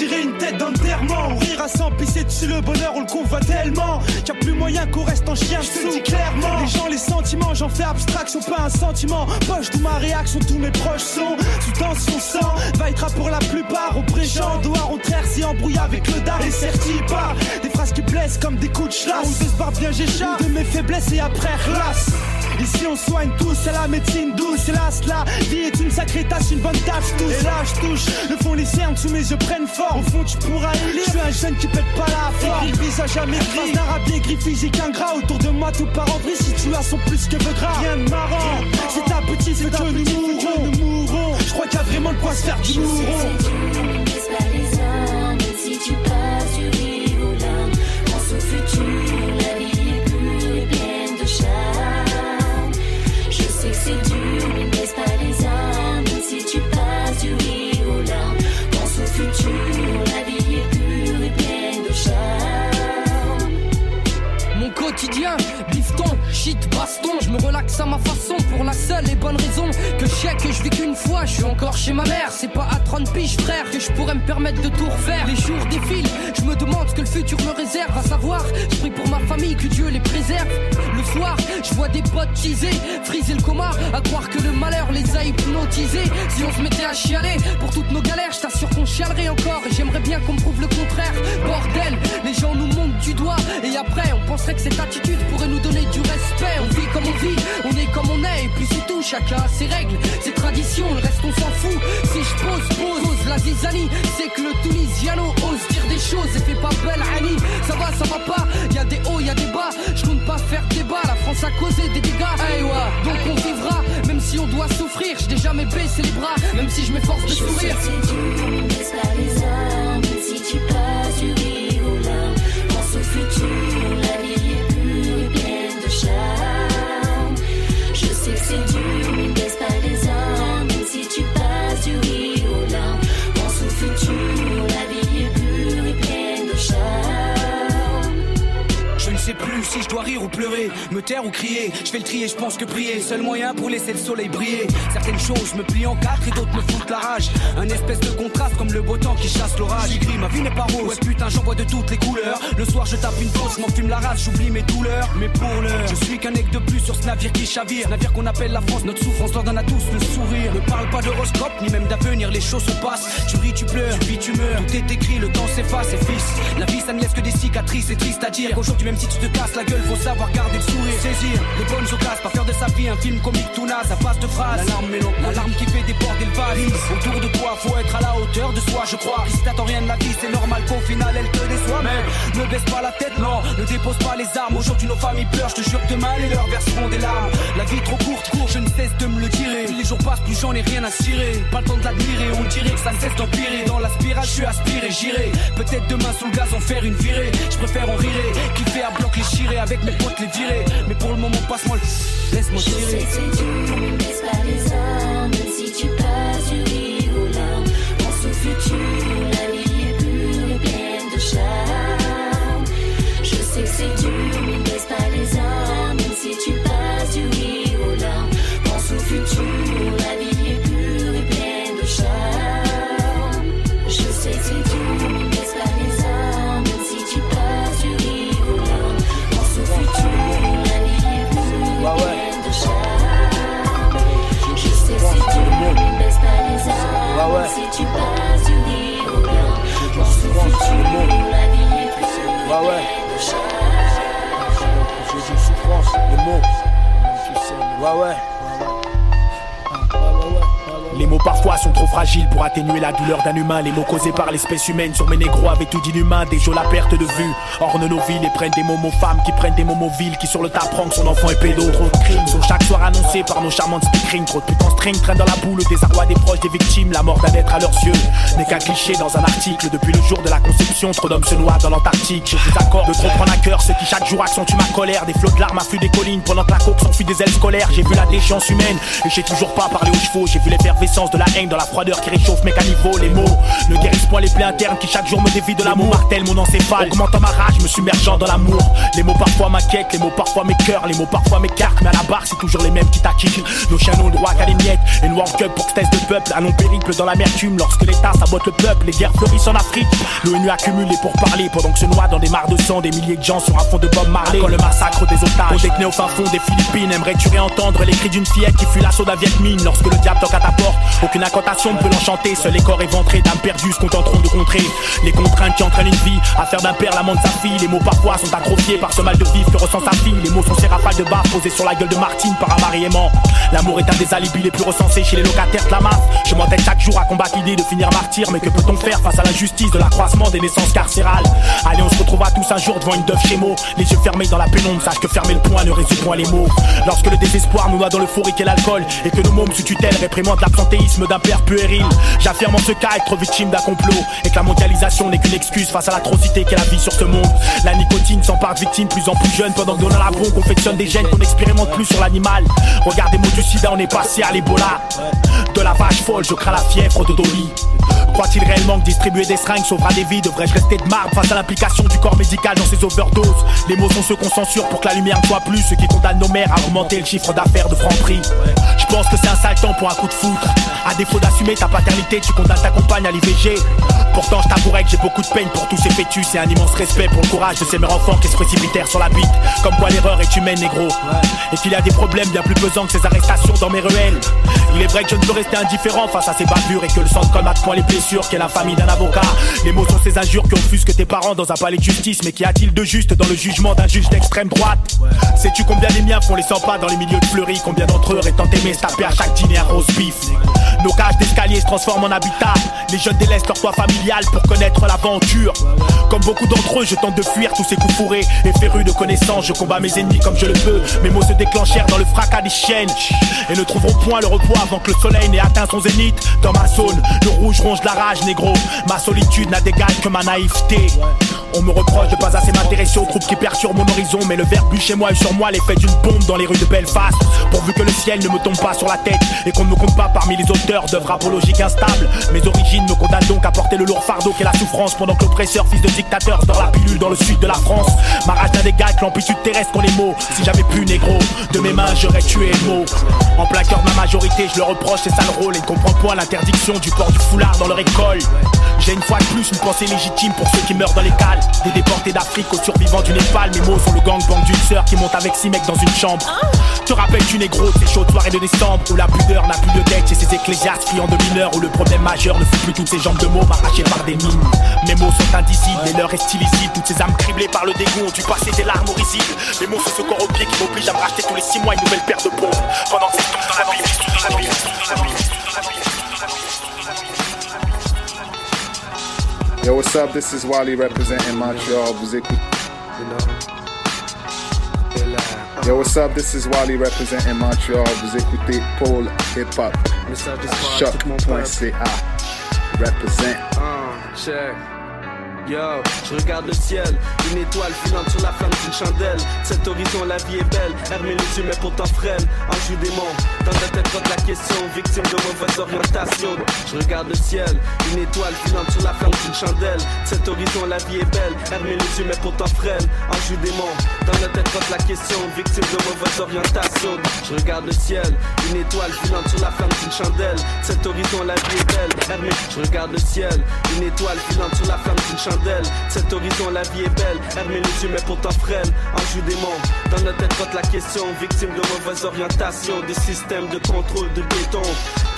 Tirer une tête d'enterrement, rire à s'en pisser dessus le bonheur, on le convoit tellement qu'il a plus moyen qu'on reste en chien, je te le dis clairement. Les gens, les sentiments, j'en fais abstraction, pas un sentiment. Poche d'où ma réaction, tous mes proches sont sous tension sang. Va être pour la plupart au préjean, doigt au traire si embrouillé avec le dard et certi par des phrases qui blessent comme des coups de chlasse. Ou de se barre bien j'échappe de mes faiblesses et après relasse. Ici on soigne tous, c'est la médecine douce, hélas la vie est une sacrée tâche, une bonne tâche tous. Et là je touche, le fond les cernes sous mes yeux prennent fort. Au fond tu pourras y lire, je suis un jeune qui pète pas la forme. Écrit visage jamais gris, d'un rabier gris physique ingrat. Autour de moi tout part en vrille, situation plus que de gras. Rien de marrant, c'est ta petite, c'est que nous mourrons, je crois qu'il y a vraiment de quoi se faire du mouron. Si tu passes shit, baston. Je me relaxe à ma façon pour la seule et bonne raison que je sais que je vis qu'une fois. Je suis encore chez ma mère, c'est pas à 30 piges, frère, que je pourrais me permettre de tout refaire. Les jours défilent, je me demande ce que le futur me réserve. À savoir, je prie pour ma famille, que Dieu les préserve. Le soir, je vois des potes teaser, friser le coma, à croire que le malheur les a hypnotisés. Si on se mettait à chialer pour toutes nos galères, je t'assure qu'on chialerait encore. Et j'aimerais bien qu'on me prouve le contraire. Bordel, les gens nous montent du doigt, et après, on penserait que cette attitude pourrait nous donner du respect. On vit comme vit, on est comme on est, et puis c'est tout. Chacun a ses règles, ses traditions, le reste on s'en fout. Si je pose, pose, pose la zizanie, c'est que le Tunisiano ose dire des choses et fait pas belle Annie. Ça va, ça va pas, y a des hauts, y a des bas. Je compte pas faire débat, la France a causé des dégâts. Hey, ouais. Donc on vivra, même si on doit souffrir. Je n'ai jamais baissé les bras, même si je m'efforce de Je sourire. les armes. Si tu passes du pense au futur, si je dois rire ou pleurer, me taire ou crier. Je fais le trier, je pense que prier, seul moyen pour laisser le soleil briller. Certaines choses me plient en quatre et d'autres me foutent la rage. Un espèce de contraste comme le beau temps qui chasse l'orage. Gris, ma vie n'est pas rose. Ouais, putain, j'en vois de toutes les couleurs. Le soir, je tape une pause, m'en fume la race, j'oublie mes douleurs. Mais pour je suis qu'un aigle de plus sur ce navire qui chavire. Navire qu'on appelle la France, notre souffrance leur donne à tous le sourire. Ne parle pas d'horoscope, ni même d'avenir, les choses se passent. Tu ris, tu pleures, tu vis, tu meurs. Tout est écrit, le temps s'efface et fils. La vie, ça ne laisse que des cicatrices, c'est triste à dire. Qu'aujourd'hui, même si tu te casses la gueule, faut savoir garder le sourire, saisir les bonnes occasions, pas faire de sa vie un film comique tout naze, à base de phrases. L'alarme mélo, l'alarme qui fait déborder le vase. Autour de toi, faut être à la hauteur de soi, je crois. Si t'attends rien de la vie, c'est normal qu'au final elle te déçoit. Mais ne baisse pas la tête, non, ne dépose pas les armes. Aujourd'hui, nos familles pleurent, je te jure que demain, les leurs verseront des larmes. La vie est trop courte, court, je ne cesse de me le tirer. Plus les jours passent, plus j'en ai rien à cirer. Pas le temps de l'admirer, on dirait que ça ne cesse d'empirer. Dans la spirale, je suis aspiré, j'irai. Peut-être demain sous le gaz en faire une virée. Je préfère en rire, kiffer à bloc les chirer, avec mes potes les virer. Mais pour le moment, passe-moi le. Laisse-moi Je sais tirer. que c'est dur, mais pas les armes. Si tu passes du de charme. Je sais dur, mais ne pas les armes. Si tu passes du rire aux larmes, pense au futur. La vie. J'ai dit souffrance. Ouais, ouais. Les mots sont trop fragiles pour atténuer la douleur d'un humain. Les mots causés par l'espèce humaine sur mes négros avaient tout d'inhumain. Des jeux la perte de vue. Ornent nos villes et prennent des mots femmes qui prennent des mots villes qui sur le tas que son enfant est pédo. Trop de crimes sont chaque soir annoncés par nos charmantes speakerines. Trop de en string traînent dans la boule. Le désarroi des proches des victimes. La mort d'un être à leurs yeux n'est qu'un cliché dans un article. Depuis le jour de la conception, trop d'hommes se noient dans l'Antarctique. Je vous accorde de trop prendre à cœur ceux qui chaque jour accentuent ma colère. Des flots de larmes affluent des collines pendant que la coque s'enfuit des ailes scolaires. J'ai vu la déchéance humaine et j'ai toujours pas parlé aux chevaux. J'ai vu l'effervescence de la dans la froideur qui réchauffe mes caniveaux. Les mots ne guérissent point les plaies internes qui chaque jour me dévient de l'amour. Martèle mon encéphale, augmentant ma rage, me submergeant dans l'amour. Les mots parfois m'inquiètent, les mots parfois m'écœurent, les mots parfois m'écartent. Mais à la barre, c'est toujours les mêmes qui taquinent. Nos chiens n'ont droit qu'à les miettes. Et noir cup pour que de peuple. Un long périple dans l'amertume lorsque l'État sabote le peuple. Les guerres fleurissent en Afrique. L'ONU accumule les pour parler pendant que se noient dans des mares de sang des milliers de gens sur un fond de Bob Marley. Quand le massacre des otages, on détenait au fin fond des Philippines. Aimerais-tu réentendre les cris d'une fillette qui fuit l'assaut d'un Viet lorsque le diable toque à ta porte Aucune incantation peut l'enchanter. Seuls les corps éventrés d'âmes perdues se contenteront de contrer les contraintes qui entraînent une vie. À faire d'un père l'amant de sa fille. Les mots parfois sont atrophiés par ce mal de vivre que ressent sa fille. Les mots sont ces rafales de bas posées sur la gueule de Martine par un mari aimant. L'amour est un des alibis les plus recensés chez les locataires de la MAF. Je m'entête chaque jour à combattre l'idée de finir martyr. Mais que peut-on faire face à l'injustice de l'accroissement des naissances carcérales? Allez, on se retrouvera tous un jour devant une deuve chez mots. Les yeux fermés dans la pénombre, sache que fermer le poing ne résout point les mots. Lorsque le désespoir nous noie dans l'euphorique et l'alcool, et que nos mômes sous tutelle réprimandent l'absentéisme d'un père puéril, j'affirme en ce cas être victime d'un complot, et que la mondialisation n'est qu'une excuse face à l'atrocité qu'est la vie sur ce monde. La nicotine s'empare de plus en plus jeunes, pendant que dans la confectionne des gènes qu'on n'expérimente plus sur l'animal. Regardez mots du sida, on est passé à l'Ebola. De la vache folle, je crains la fièvre de Dolly. Croit-il réellement que distribuer des seringues sauvera des vies? Devrais-je rester de marbre face à l'implication du corps médical dans ces overdoses? Les mots sont ceux qu'on censure pour que la lumière ne soit plus Ceux qui condamnent nos mères à augmenter le chiffre d'affaires de Franprix. Je pense que c'est un sale temps pour un coup de foudre. À défaut d'assumer ta paternité, tu condamnes ta compagne à l'IVG Pourtant je t'avouerai que j'ai beaucoup de peine pour tous ces fœtus Et un immense respect pour le courage de ces mères enfants qui se précipitèrent sur la bite. Comme quoi l'erreur est humaine négro. Et qu'il y a des problèmes bien plus pesants que ces arrestations dans mes ruelles. Il est vrai que je ne peux rester indifférent face à ces bavures Et que le sang ne colmate point les blessures qu'est l'infamie d'un avocat. Les mots sont ces injures qui offusquent tes parents dans un palais de justice. Mais qu'y a-t-il de juste dans le jugement d'un juge d'extrême droite? Sais-tu combien les miens font les 100 pas dans les milieux de fleuris? Combien d'entre eux auraient tant aimé se taper à chaque dîner un rose bif? Nos cages d'escalier se transforment en habitat. Les jeunes délaissent leur toit familial pour connaître l'aventure. Comme beaucoup d'entre eux je tente de fuir tous ces coups fourrés Et féru de connaissances. Je combats mes ennemis comme je le peux. Mes mots se déclenchèrent dans le fracas des chiennes. Et ne trouveront point le repos avant que le soleil n'ait atteint son zénith. Dans ma zone le rouge ronge la rage négro. Ma solitude n'a d'égal que ma naïveté. On me reproche de pas assez m'intéresser aux troupes qui perturbent mon horizon Mais le verbe chez moi et sur moi l'effet d'une bombe dans les rues de Belfast. Pourvu que le ciel ne me tombe pas sur la tête Et qu'on ne me compte pas parmi les auteurs d'œuvres apologiques instables. Mes origines me condamnent donc à porter le lourd fardeau qu'est la souffrance Pendant que l'oppresseur, fils de dictateur, dans la pilule dans le sud de la France. Ma rage n'a d'égal que l'amplitude terrestre qu'ont les mots. Si j'avais pu négro, de mes mains j'aurais tué mot En plein cœur de ma majorité, je le reproche, c'est ça le rôle Et ne comprends point l'interdiction du port du foulard dans leur J'ai une fois de plus une pensée légitime pour ceux qui meurent dans les cales Des déportés d'Afrique aux survivants du Népal. Mes mots sont le gangbang d'une sœur qui monte avec six mecs dans une chambre. Te rappelles-tu, négro, ces chaudes soirées de décembre où la pudeur n'a plus de dette chez ces ecclésiastes friands de mineurs où le problème majeur ne fut plus toutes ces jambes de mots arrachées par des mines. Mes mots sont indicibles et leur est illicite. Toutes ces âmes criblées par le dégoût ont dû passer des larmes risibles. Mes mots sont ce corps au pied qui m'oblige à me racheter tous les six mois une nouvelle paire de pompes. Pendant que tout dans la tout dans la Bible. Yo, what's up? This is Wally representing Montreal. Vous écoutez. Yo, what's up? This is Wally representing Montreal. Vous écoutez Paul Hip Hop. Choc.ca. Represent. Uh, check. Yo, je regarde le ciel, une étoile filante sur la flamme d'une chandelle. Cet horizon, la vie est belle, hermé les yeux mais pourtant frêle. Ange ou démon, dans ta tête trotte la question, victime de mauvaise orientation. Je regarde le ciel, une étoile filante sur la flamme d'une chandelle. Cet horizon, la vie est belle, hermé les yeux mais pourtant frêle. Ange ou démon, dans ta tête trotte la question, victime de mauvaise orientation. Je regarde le ciel, une étoile filante sur la flamme d'une chandelle. Cet horizon, la vie est belle, hermé. Je regarde le ciel, une étoile filante sur la flamme d'une chandelle. Cet horizon, la vie est belle, hermé les yeux mais pourtant frêle. Ange ou démon, dans notre tête trotte la question, victime de mauvaise orientation, des systèmes de contrôle de béton.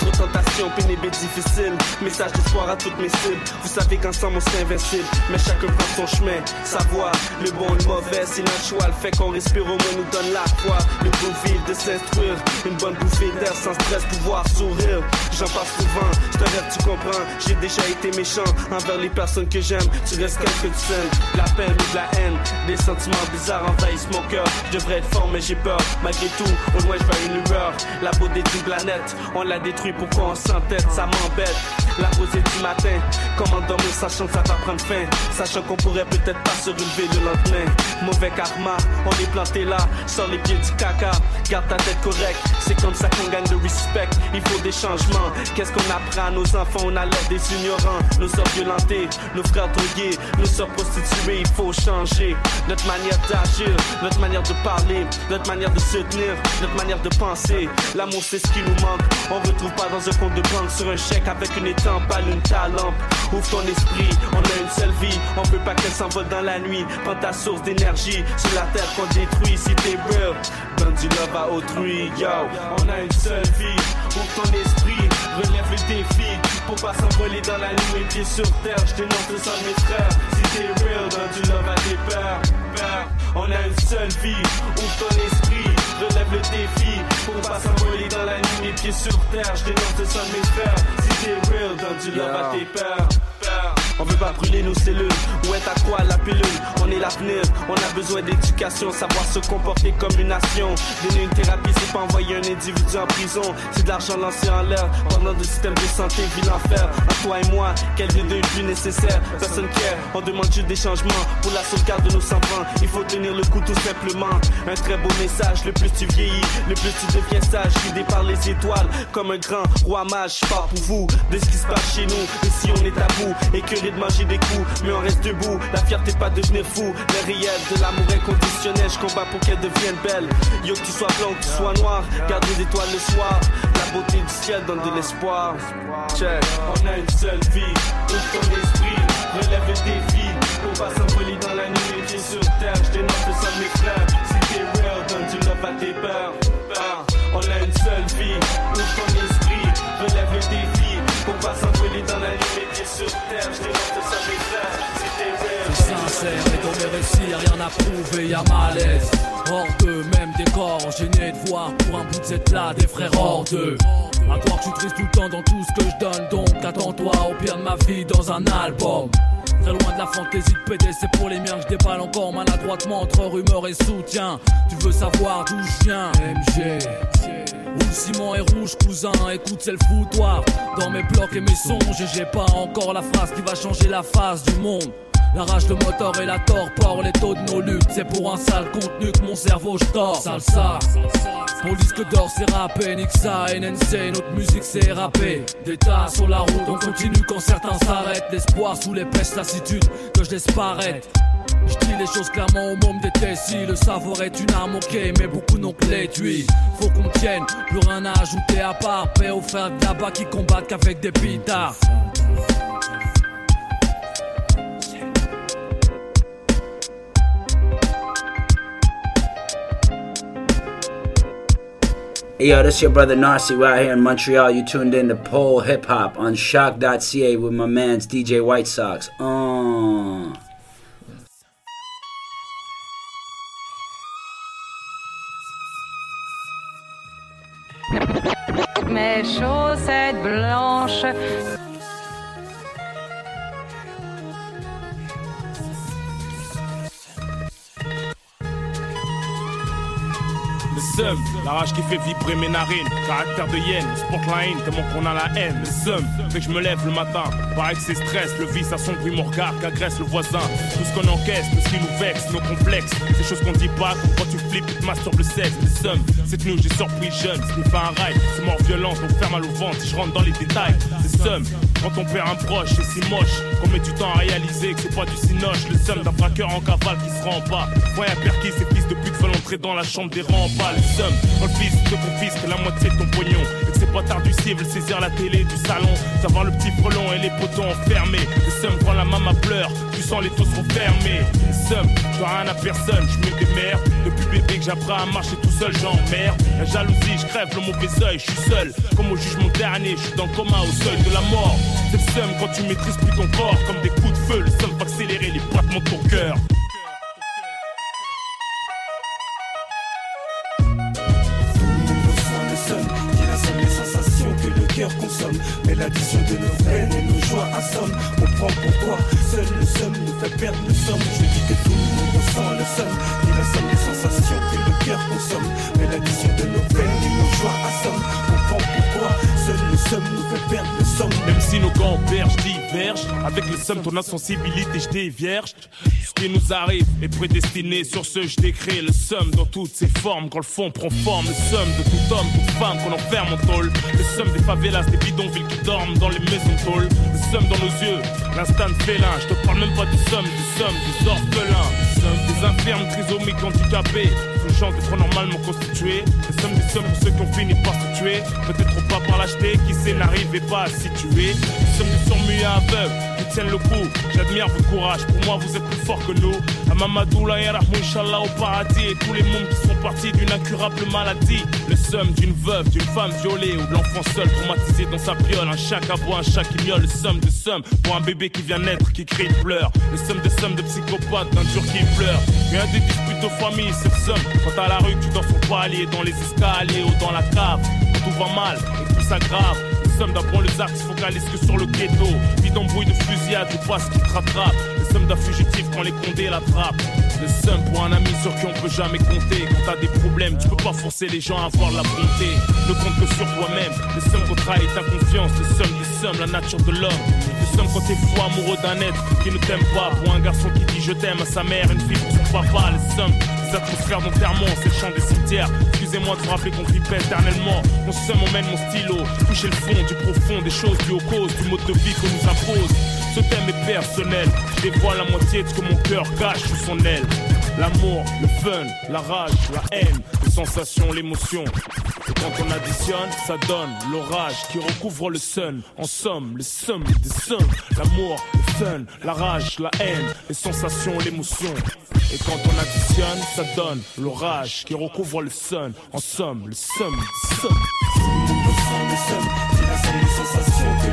Trop tentation, pénible et difficile. Message d'espoir à toutes mes cibles. Vous savez qu'ensemble on serait invincible, mais chacun prend son chemin. Savoir le bon le mauvais, si notre choix le fait qu'on respire au moins nous donne la foi. Le vivre de s'instruire, une bonne bouffée d'air sans stress, pouvoir sourire. J'en parle souvent, je te tu comprends. J'ai déjà été méchant envers les personnes que j'aime. Tu restes quelque de scène, la peine ou de la haine. Des sentiments bizarres envahissent mon cœur. Je devrais être fort, mais j'ai peur. Malgré tout, au loin je vois une lueur. La beauté d'une planète, on l'a détruit, pourquoi on s'entête, ça m'embête. La rosée du matin, comment dormir sachant que ça va prendre fin? Sachant qu'on pourrait peut-être pas se relever le lendemain. Mauvais karma, on est planté là, sans les pieds du caca. Garde ta tête correcte, c'est comme ça qu'on gagne le respect. Il faut des changements. Qu'est-ce qu'on apprend à nos enfants? On a l'air des ignorants. Nos sœurs violentées, nos frères drogués, nos sœurs prostituées. Il faut changer notre manière d'agir, notre manière de parler, notre manière de se tenir, notre manière de penser. L'amour, c'est ce qui nous manque. On retrouve pas dans un compte de banque sur un chèque avec une étampe, allume ta. Ouvre ton esprit, on a une seule vie. On veut pas qu'elle s'envole dans la nuit. Prends ta source d'énergie sur la terre qu'on détruit. Si t'es real, donne du love à autrui. Yo, on a une seule vie. Ouvre ton esprit, relève le défi. Pour pas s'envoler dans la nuit, pieds sur terre. Je dénonce le sang de mes frères. Si t'es real, donne du love à tes peurs. On a une seule vie. Ouvre ton esprit, relève le défi. Pour pas s'envoler dans la nuit, pieds sur terre. Je dénonce le sang de mes frères. Si t'es real, donne du love à tes peurs. Peurs. On veut pas brûler nos cellules. Est à quoi la pilule? On est l'avenir. On a besoin d'éducation, savoir se comporter comme une nation. Donner une thérapie, c'est pas envoyer un individu en prison. C'est de l'argent lancé en l'air. Pendant le système de santé, vit l'enfer. À toi et moi, quel des deux plus nécessaire? Personne care. On demande juste des changements pour la sauvegarde de nos enfants. Il faut tenir le coup tout simplement. Un très beau message. Le plus tu vieillis, le plus tu deviens sage. Guidé par les étoiles, comme un grand roi mage. Je pour vous de ce qui se passe chez nous. Et si on est à bout, de manger des coups, mais on reste debout. La fierté pas de devenir fou, le réel de l'amour inconditionnel. Je combat pour qu'elle devienne belle. Yo, que tu sois blanc que tu sois noir, garde les étoiles le soir. La beauté du ciel donne de l'espoir. Check, on a une seule vie, ouvre ton esprit, relève le défi. Pour pas s'envoler dans la nuit, pieds sur terre. Je dénonce le sang mes. Si t'es real, donne du love à tes peurs. Peurs. On a une seule vie, ouvre ton esprit, relève le défi. Pour pas s'envoler dans la nuit, pieds sur terre. Je dénonce le sang de mes frères. Si t'es real, C'est sincère, mais dans mes récits, y'a rien à prouver, y'a malaise. Hors d'eux, même des corps, gênés de voir pour un bout de cette là des frères hors d'eux. À croire que je suis triste tout le temps dans tout ce que je donne, donc attends-toi au pire de ma vie dans un album. Très loin de la fantaisie de PD, c'est pour les miens que je déballe encore maladroitement entre rumeur et soutien. Tu veux savoir d'où je viens? MG. Où le ciment est rouge, cousin, écoute, c'est le foutoir. Dans mes blocs et mes songes, et j'ai pas encore la phrase qui va changer la face du monde. La rage, le moteur et la torpore, les taux de nos luttes. C'est pour un sale contenu que mon cerveau je tords. Salsa. Mon disque d'or c'est rappé, Nixa, NNC, notre musique c'est rappé. Des tas sur la route, on continue quand certains s'arrêtent. L'espoir sous l'épaisse lassitude que je laisse paraître. Je dis les choses clairement au monde d'été Si le savoir est une arme, ok, mais beaucoup n'ont que l'étui Faut qu'on tienne, plus rien à ajouter à part Paix aux frères là-bas qui combattent qu'avec des pitards Hey, yo, this your brother Narcy right here in Montreal. You tuned in to Pole Hip Hop on shock.ca with my man's DJ White Sox. Uh. Mes chaussettes blanches. Seum, la rage qui fait vibrer mes narines. Caractère de hyène, sport la haine, tellement qu'on a la haine. Le seum, fait que je me lève le matin. Pareil que c'est stress, le vice assombrit mon regard, qu'agresse le voisin. Tout ce qu'on encaisse, tout ce qui nous vexe, nos complexes. Des choses qu'on dit pas, quand tu flippes, tu masturbes le sexe. Le seum, cette nuit j'ai surpris jeune, ce pas un ride. C'est mort violente, on fait mal au ventre je rentre dans les détails. Le seum, quand on perd un proche, c'est si moche. Qu'on met du temps à réaliser que c'est pas du cinoche. Le seum d'un braqueur en cavale qui se rend pas. Ouais, à Perky, ces fils de pute veulent entrer dans la chambre des rangs pas le seum. Quand le fils te confisque la moitié de ton pognon. Et que c'est pas tard du ciel, saisir la télé du salon. Savoir le petit frelon et les potons enfermés. Le seum quand la maman pleure, tu sens les taux sont fermés. Le seum, je rien à personne, je me démerde. Depuis bébé que j'apprends à marcher tout seul, j'emmerde. La jalousie, je crève le mauvais oeil, je suis seul. Comme au jugement dernier, je suis dans le coma au seuil de la mort. C'est le seum quand tu maîtrises plus ton corps. Comme des coups de feu, le seum va accélérer les battements de ton cœur. Mais l'addition de nos peines et nos joies assomme. Comprends pourquoi seul le seum nous fait perdre le somme. Je dis que tout le monde ressent le qui est la seule des sensations que le cœur consomme. Mais l'addition de nos peines et nos joies assomme. Comprends pourquoi seul le seum nous fait perdre le somme. Même si nos gants berges avec le somme, ton insensibilité, je t'ai vierge. Ce qui nous arrive est prédestiné, sur ce je décris le somme dans toutes ses formes. Quand le fond prend forme, le somme de tout homme, toute femme qu'on enferme en tôle. Le somme des favelas, des bidonvilles qui dorment dans les maisons tôles. Le somme dans nos yeux, l'instant félin. Je te parle même pas du somme, du somme, des orphelins. Des infirmes trisomiques handicapés. Le chance d'être normalement constitués. Le somme des sommes pour ceux qui ont fini par se tuer. Peut-être pas par lâcheté, qui sait n'arrivait pas à situer. Le somme des surmués qui tiennent le coup. J'admire votre courage, pour moi vous êtes plus fort que nous. À Mamadou, la Inch'Allah au paradis. Et tous les mômes qui sont partis d'une incurable maladie. Le somme d'une veuve, d'une femme violée ou de l'enfant seul traumatisé dans sa piole. Un chat qui aboie, un chat qui miaule. Le somme de somme pour un bébé qui vient naître, qui crie, pleure. Le somme de somme de psychopathe, d'un dur qui pleure. Rien des disputes aux familles, c'est le somme. Quand à la rue, tu dors sur palier, dans les escaliers ou dans la cave. Tout va mal et tout s'aggrave. Le somme d'un bon les arts se focalise que sur le ghetto. Vide d'embrouille de fusillade ou pas ce qui te rattrape. Le somme d'un fugitif quand les condés l'attrapent. Le somme pour un ami sur qui on peut jamais compter. Quand t'as des problèmes, tu peux pas forcer les gens à avoir la bonté. Ne compte que sur toi-même. Le somme qu'on trahit ta confiance. Le somme des sommes, la nature de l'homme. Le somme quand t'es fou amoureux d'un être qui ne t'aime pas. Pour un garçon qui dit je t'aime à sa mère, une fille pour son papa. Le somme des atmosphères d'enterrement, c'est le chant des cimetières. Excusez-moi de vous rappeler qu'on répète éternellement. Mon seum emmène mon stylo, toucher le fond du profond des choses dues aux causes du mode de vie qu'on nous impose. Ce thème est personnel, je dévoile la moitié de ce que mon cœur cache sous son aile. L'amour, le fun, la rage, la haine, les sensations, l'émotion. Et quand on additionne, ça donne l'orage qui recouvre le sun. En somme, le somme des sommes. L'amour, le fun, la rage, la haine, les sensations, l'émotion. Et quand on additionne, ça donne l'orage qui recouvre le sun. En somme, le somme des sommes.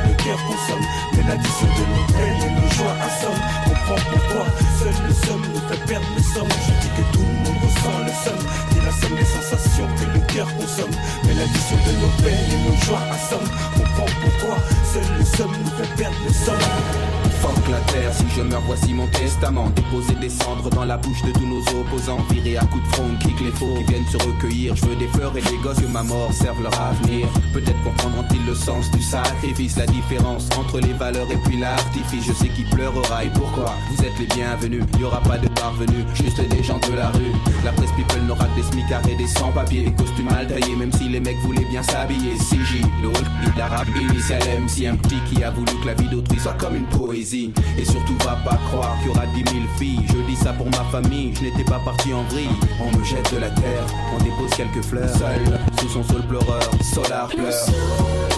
le cœur consomme. Mais l'addition de nos peines et nos joies assomme. Comprends pourquoi seul le somme perdre le somme. Je dis que tout le monde ressent le somme, c'est la somme des sensations que le cœur consomme. Mais l'addition de nos peines et nos joies assomme. Comprends pourquoi seul le somme nous fait perdre le somme. Fuck la terre, si je meurs, voici mon testament. Déposer des cendres dans la bouche de tous nos opposants. Virer à coups de front, kick les faux qui viennent se recueillir. Je veux des fleurs et des gosses que ma mort serve leur avenir. Peut-être comprendront-ils le sens du sacrifice, la différence entre les valeurs et puis l'artifice. Je sais qui pleurera et pourquoi. Vous êtes les bienvenus, y aura pas de parvenus, juste des gens de la rue. La presse people n'aura que des smicards et des sans-papiers, des costumes mal taillés, même si les mecs voulaient bien s'habiller. CJ, le l'arabe initial MC, un petit qui a voulu que la vie d'autrui soit comme une poésie. Et surtout va pas croire qu'il y aura dix mille filles. Je dis ça pour ma famille, je n'étais pas parti en vrille. On me jette de la terre, on dépose quelques fleurs. Seul, sous son sol pleureur, Solar pleure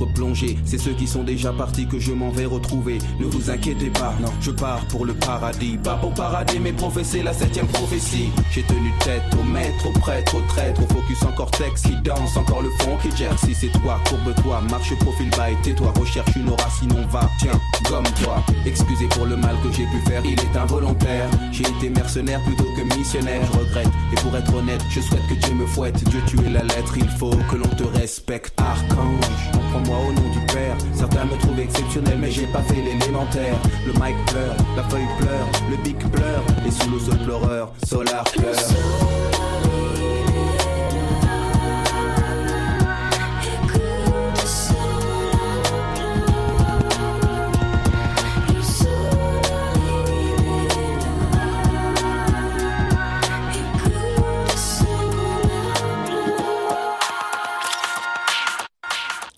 d'autres plongées. C'est ceux qui sont déjà partis que je m'en vais retrouver. Ne vous inquiétez pas, non, je pars pour le paradis. Pas pour parader, mais professer la septième prophétie. J'ai tenu tête au maître, au prêtre, au traître, au focus en cortex qui danse, encore le fond qui gère. Si c'est toi, courbe-toi, marche profil bas et tais-toi. Recherche une aura, sinon va, tiens, gomme-toi. Excusez pour le mal que j'ai pu faire, il est involontaire. J'ai été mercenaire plutôt que missionnaire, je regrette. Et pour être honnête, je souhaite que Dieu me fouette. Dieu tu es la lettre, il faut que l'on te respecte. Archange, prends-moi au nom du Père. Certains me trouvent exceptionnel, mais j'ai pas fait l'élémentaire. Le mic pleure, la feuille pleure, le bic pleure. Et sous le sol pleureur, Solar pleure.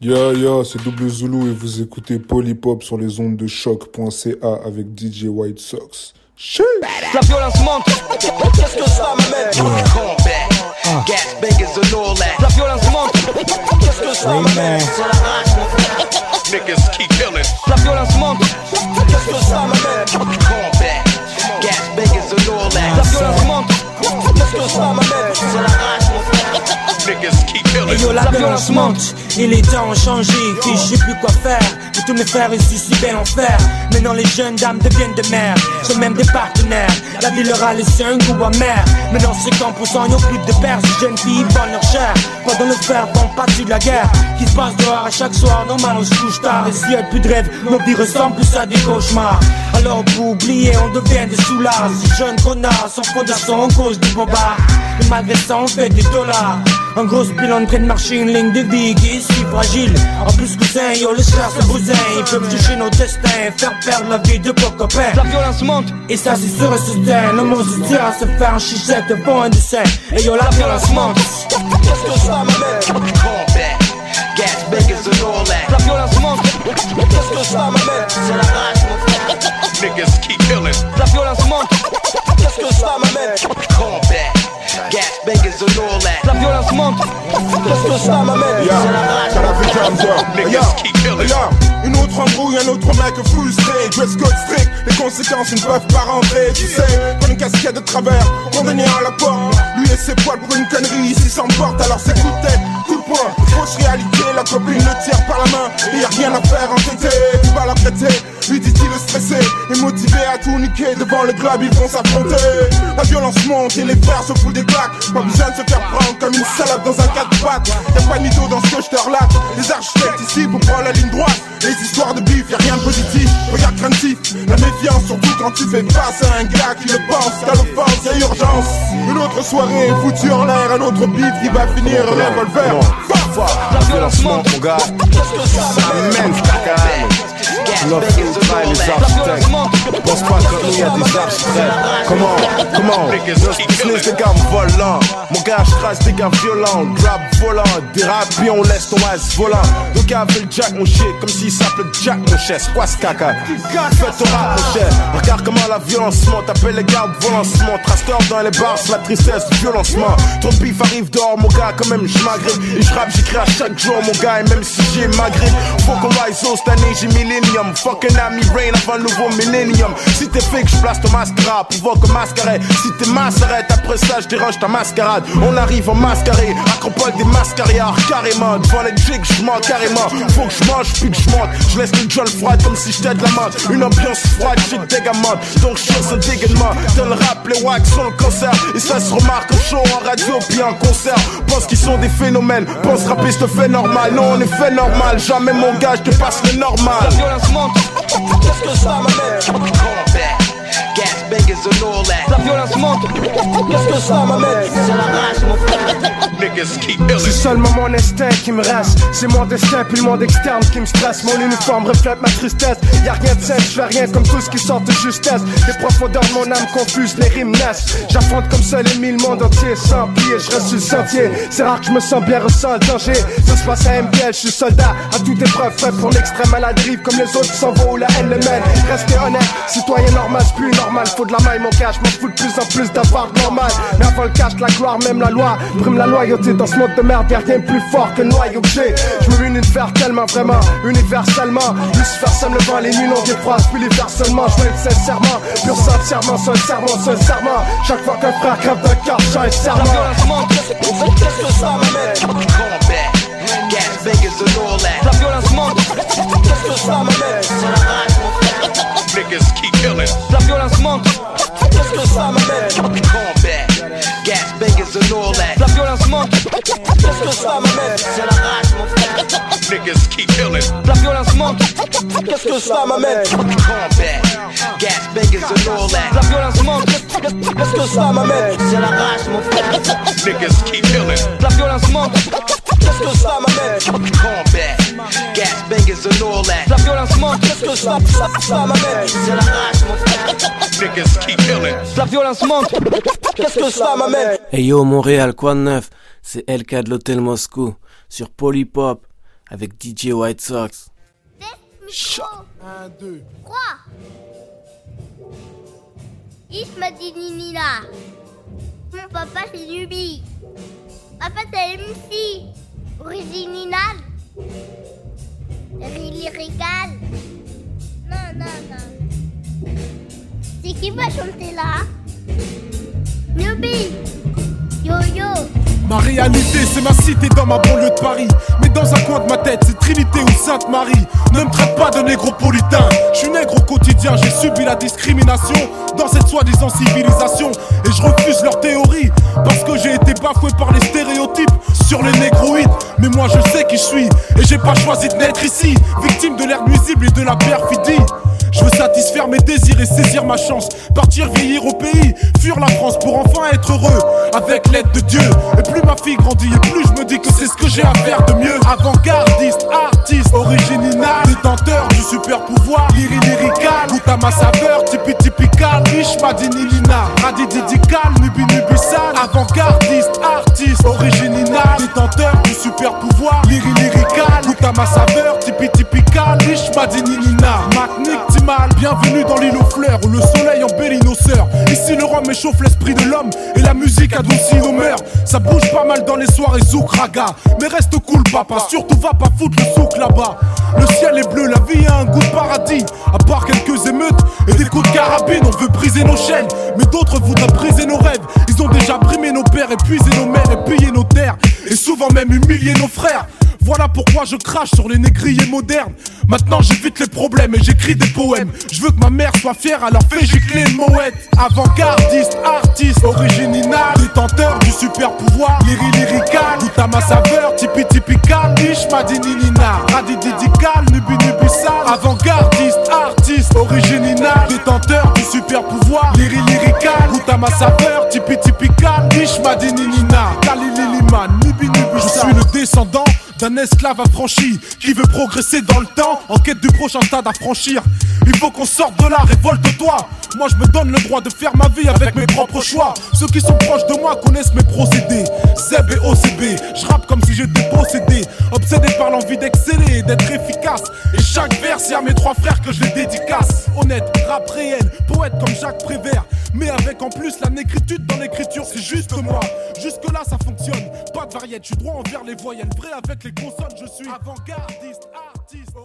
Yo yo, c'est Double Zulu et vous écoutez Polypop sur les ondes de choc.ca avec DJ White Sox. Shit. La violence monte. Qu'est-ce que ça m'amène Combat. Gas bangers and all that. La violence monte. Qu'est-ce que ça m'amène C'est la rage, mon frère. Niggas keep killing. La violence monte. Qu'est-ce que ça m'amène Combat. Gas bangers and all that. La violence monte. Qu'est-ce que ça m'amène C'est la rage, mon frère. Niggas keep killing. Et yo, la violence monte, et les temps ont changé, puis je sais plus quoi faire. Et tous mes frères ici si bel enfer. Maintenant les jeunes dames deviennent des mères, sont même des partenaires. La vie leur a laissé un goût amer. Maintenant ces camps ils n'ont plus de pères, ces jeunes filles volent leur chair. Pendant le fer font partie de la guerre, qui se passe dehors à chaque soir. Normal on se couche tard, et s'il y a plus de rêves, nos vies ressemblent plus à des cauchemars. Alors pour oublier, on devient des soulards. Ces jeunes connards sans fondation en cause du bombard. Et malgré ça on fait des dollars. Un gros bilan en train de marcher une ligne de vie qui est si fragile. En plus cousin, yo le cher ce bousin Ils peuvent toucher nos destins, faire perdre la vie de beaux copains. La violence monte. Et ça c'est sûr et certain. Le monde se tire à se faire un chichette devant un dessin. Et yo la violence monte. Qu'est-ce que ça m'amène Combat. Gas bangers and all that. La violence monte. Qu'est-ce que ça m'amène C'est la rage, mon frère. Niggas keep killing. La violence monte. Qu'est-ce que ça m'amène? Combat. Gas bangers and all that. La violence monte. Qu'est-ce que ça m'amène? Yeah, C'est la rage. Niggas Yeah, keep killing. yeah. Une autre embrouille, un autre mec frustré, dress code strict, les conséquences ils ne peuvent pas rentrer, tu sais, prends une casquette de travers, condamné à la porte, lui et ses poils pour une connerie, ici s'emporte, alors c'est coup de tête, coup de poing, fausse réalité, la copine le tire par la main, et y a rien à faire, entêté, tu vas la prêter, lui dit-il stressé, et motivé à tout niquer, devant le club ils vont s'affronter, la violence monte et les frères se foutent des claques, pas besoin de se faire prendre comme une salade dans un 4 pattes, y'a pas de mytho dans ce que je te relate, les architectes ici pour prendre la ligne droite, les histoires de bif, y'a rien de positif, regarde craintif, la méfiance surtout quand tu fais face à un gars qui le pense, t'as l'offense, y'a urgence, une autre soirée foutue en l'air, un autre bif qui va finir revolver, La violence monte. mon gars. Qu'est-ce full time, les architectes. Pense pas que nous y a des architectes. Comment, comment Business des gars volants. Mon gars, je trace des gars violents. Grab volant, dérape, puis on laisse ton ass volant. Le gars fait le jack, mon shit, comme s'il s'appelait Jack, mon. C'est quoi ce caca? Fais ton rap, mon cher. Regarde comment la violence monte. Appelle les gardes, violence monte. Raster dans les bars, la tristesse, violencement. Trop de bif arrive dehors, mon gars, quand même, je m'agrippe. Et je rappe, j'écris à chaque jour, mon gars, et même si j'ai magré. Faut qu'on rise cette année, j'ai Fucking ami rain avant le nouveau millennium. Si t'es fake, je place ton mascara pour voir que mascaret. Si t'es mascarette, après ça, je dérange ta mascarade. On arrive en mascaré, acropole des mascariards, carrément. Devant les jigs, je mens carrément. Faut que je mange, puis que je monte. Je laisse le jolle froide comme si j'étais de la menthe. Une ambiance froide, j'ai dégamante. Donc je un dégainement. Dans le rap, les wax sont le concert. Et ça se remarque au show, en radio, puis en concert. Pense qu'ils sont des phénomènes. Pense rapper, te fait normal. Non, on est fait normal. Jamais mon gars, je te passe le normal. La violence monte. Qu'est-ce que ça m'amène Combat. Gas bangers and all that. La violence monte. Qu'est-ce que ça m'amène C'est la rage, mon frère. Niggas keep C'est seulement mon instinct qui me reste. C'est mon destin, puis le monde externe qui me stresse. Mon uniforme reflète ma tristesse. Y'a rien de simple, je fais rien comme tout ce qui sort de justesse. Les profondeurs de mon âme confuse, les rimes naissent. J'affronte comme seul et mille monde entier sans pied. Je reste sur le sentier. C'est rare que je me sens bien, ressens le danger. Ça se passe à MPL, je suis soldat. À toute épreuve, prêt pour l'extrême à la dérive. Comme les autres s'en vont où la haine le mène. Restez honnête, citoyen normal, c'est plus une faut de la maille, mon cash, m'en fous de plus en plus d'avoir normal. Mais avant le cash, la gloire, même la loi, prime la loyauté dans ce monde de merde, y'a rien de plus fort que noyau que j'ai. Je me univers tellement, vraiment, universellement. Lucifer sème le vent, les nuits longues et froides, puis l'hiver seulement. Je veux sincèrement, pur sincèrement, sincèrement, sincèrement. Chaque fois qu'un frère crève d'un cœur, j'ai un serment. Qu'est-ce que ça m'amène Combat, gas fingers and all that. La violence monte. Qu'est-ce que ça m'amène Niggas keep killing. La violence monte. Qu'est-ce que ça m'amène Combat, gas fingers and all that. La violence monte. Qu'est-ce que ça m'amène C'est la rage, mon frère. Niggas keep killing. La violence monte. Qu'est-ce que ça m'amène Combat, gas fingers and all that. La violence monte. Qu'est-ce que ça m'amène C'est la rage, mon frère. Niggas keep killing. La violence monte. Qu'est-ce que ça m'amène? Combat, gas bangers and all that. La violence monte. Qu'est-ce que ça, ça, ça m'amène? C'est la rage, mon frère. Niggas keep killing. La violence monte. Qu'est-ce que ça m'amène? Hey yo, Montréal, quoi de neuf? C'est LK de l'Hôtel Moscou sur Polypop avec DJ White Sox. Un, deux. Quoi Isma dit Ninina. Mon papa c'est Nubi. Papa c'est MC. Original. Lyrical. Non, non, non. C'est qui va chanter là? Nubi. Yo yo. Ma réalité, c'est ma cité dans ma banlieue de Paris. Mais dans un coin de ma tête, c'est Trinité ou Sainte-Marie. Ne me traite pas de négropolitain. Je suis nègre au quotidien, j'ai subi la discrimination dans cette soi-disant civilisation. Et je refuse leur théorie parce que j'ai été bafoué par les stéréotypes sur les négroïdes. Mais moi, je sais qui je suis et j'ai pas choisi de naître ici. Victime de l'air nuisible et de la perfidie. Je veux satisfaire mes désirs et saisir ma chance. Partir vieillir au pays, fuir la France pour enfin être heureux. Avec l'aide de Dieu. Et plus ma fille grandit, et plus je me dis que c'est ce que j'ai à faire de mieux. Avant-gardiste, artiste, original, détenteur du super pouvoir. Lyri lyrical, goûte à ma saveur, tipi typical. Riche, madini lina, radididical, nubi nubisal. Avant-gardiste, artiste, original, détenteur du super pouvoir. Lyri lyrical, goûte à ma saveur, tipi typical. Riche, madini Bienvenue dans l'île aux fleurs où le soleil embellit nos sœurs. Ici le rhum échauffe l'esprit de l'homme et la musique adoucit nos mœurs. Ça bouge pas mal dans les soirées zouk raga. Mais reste cool papa, surtout va pas foutre le souk là-bas. Le ciel est bleu, la vie a un goût de paradis. À part quelques émeutes et des coups de carabine, on veut briser nos chaînes. Mais d'autres voudraient briser nos rêves. Ils ont déjà brimé nos pères, épuisé nos mères et pillé nos terres. Et souvent même humilié nos frères. Voilà pourquoi je crache sur les négriers modernes. Maintenant j'évite les problèmes et j'écris des poèmes. Je veux que ma mère soit fière, alors fais gicler une mouette. Avant-gardiste, artiste, original, détenteur du super pouvoir. Lyri lyrical, tout à ma saveur, tipi typical. Niche radididical, nubi. Avant-gardiste, artiste, original, détenteur du super pouvoir. Lyri lyrical, tout à ma saveur, tipi typical. Niche kalililiman, nubi nubisal. Je suis le descendant d'un esclave affranchi qui veut progresser dans le temps en quête du prochain stade à franchir. Il faut qu'on sorte de là, révolte-toi. Moi je me donne le droit de faire ma vie avec mes propres choix. Ceux qui sont proches de moi connaissent mes procédés. Zeb et OCB, je rappe comme si j'étais possédé. Obsédé par l'envie d'exceller et d'être efficace. Et chaque vers, c'est à mes trois frères que je les dédicace. Honnête, rap réel, poète comme Jacques Prévert. Mais avec en plus la négritude dans l'écriture, c'est juste moi. Jusque là ça fonctionne, pas de variette, je suis droit envers les voyelles. Vrai avec les consonnes, je suis avant-gardiste, artiste.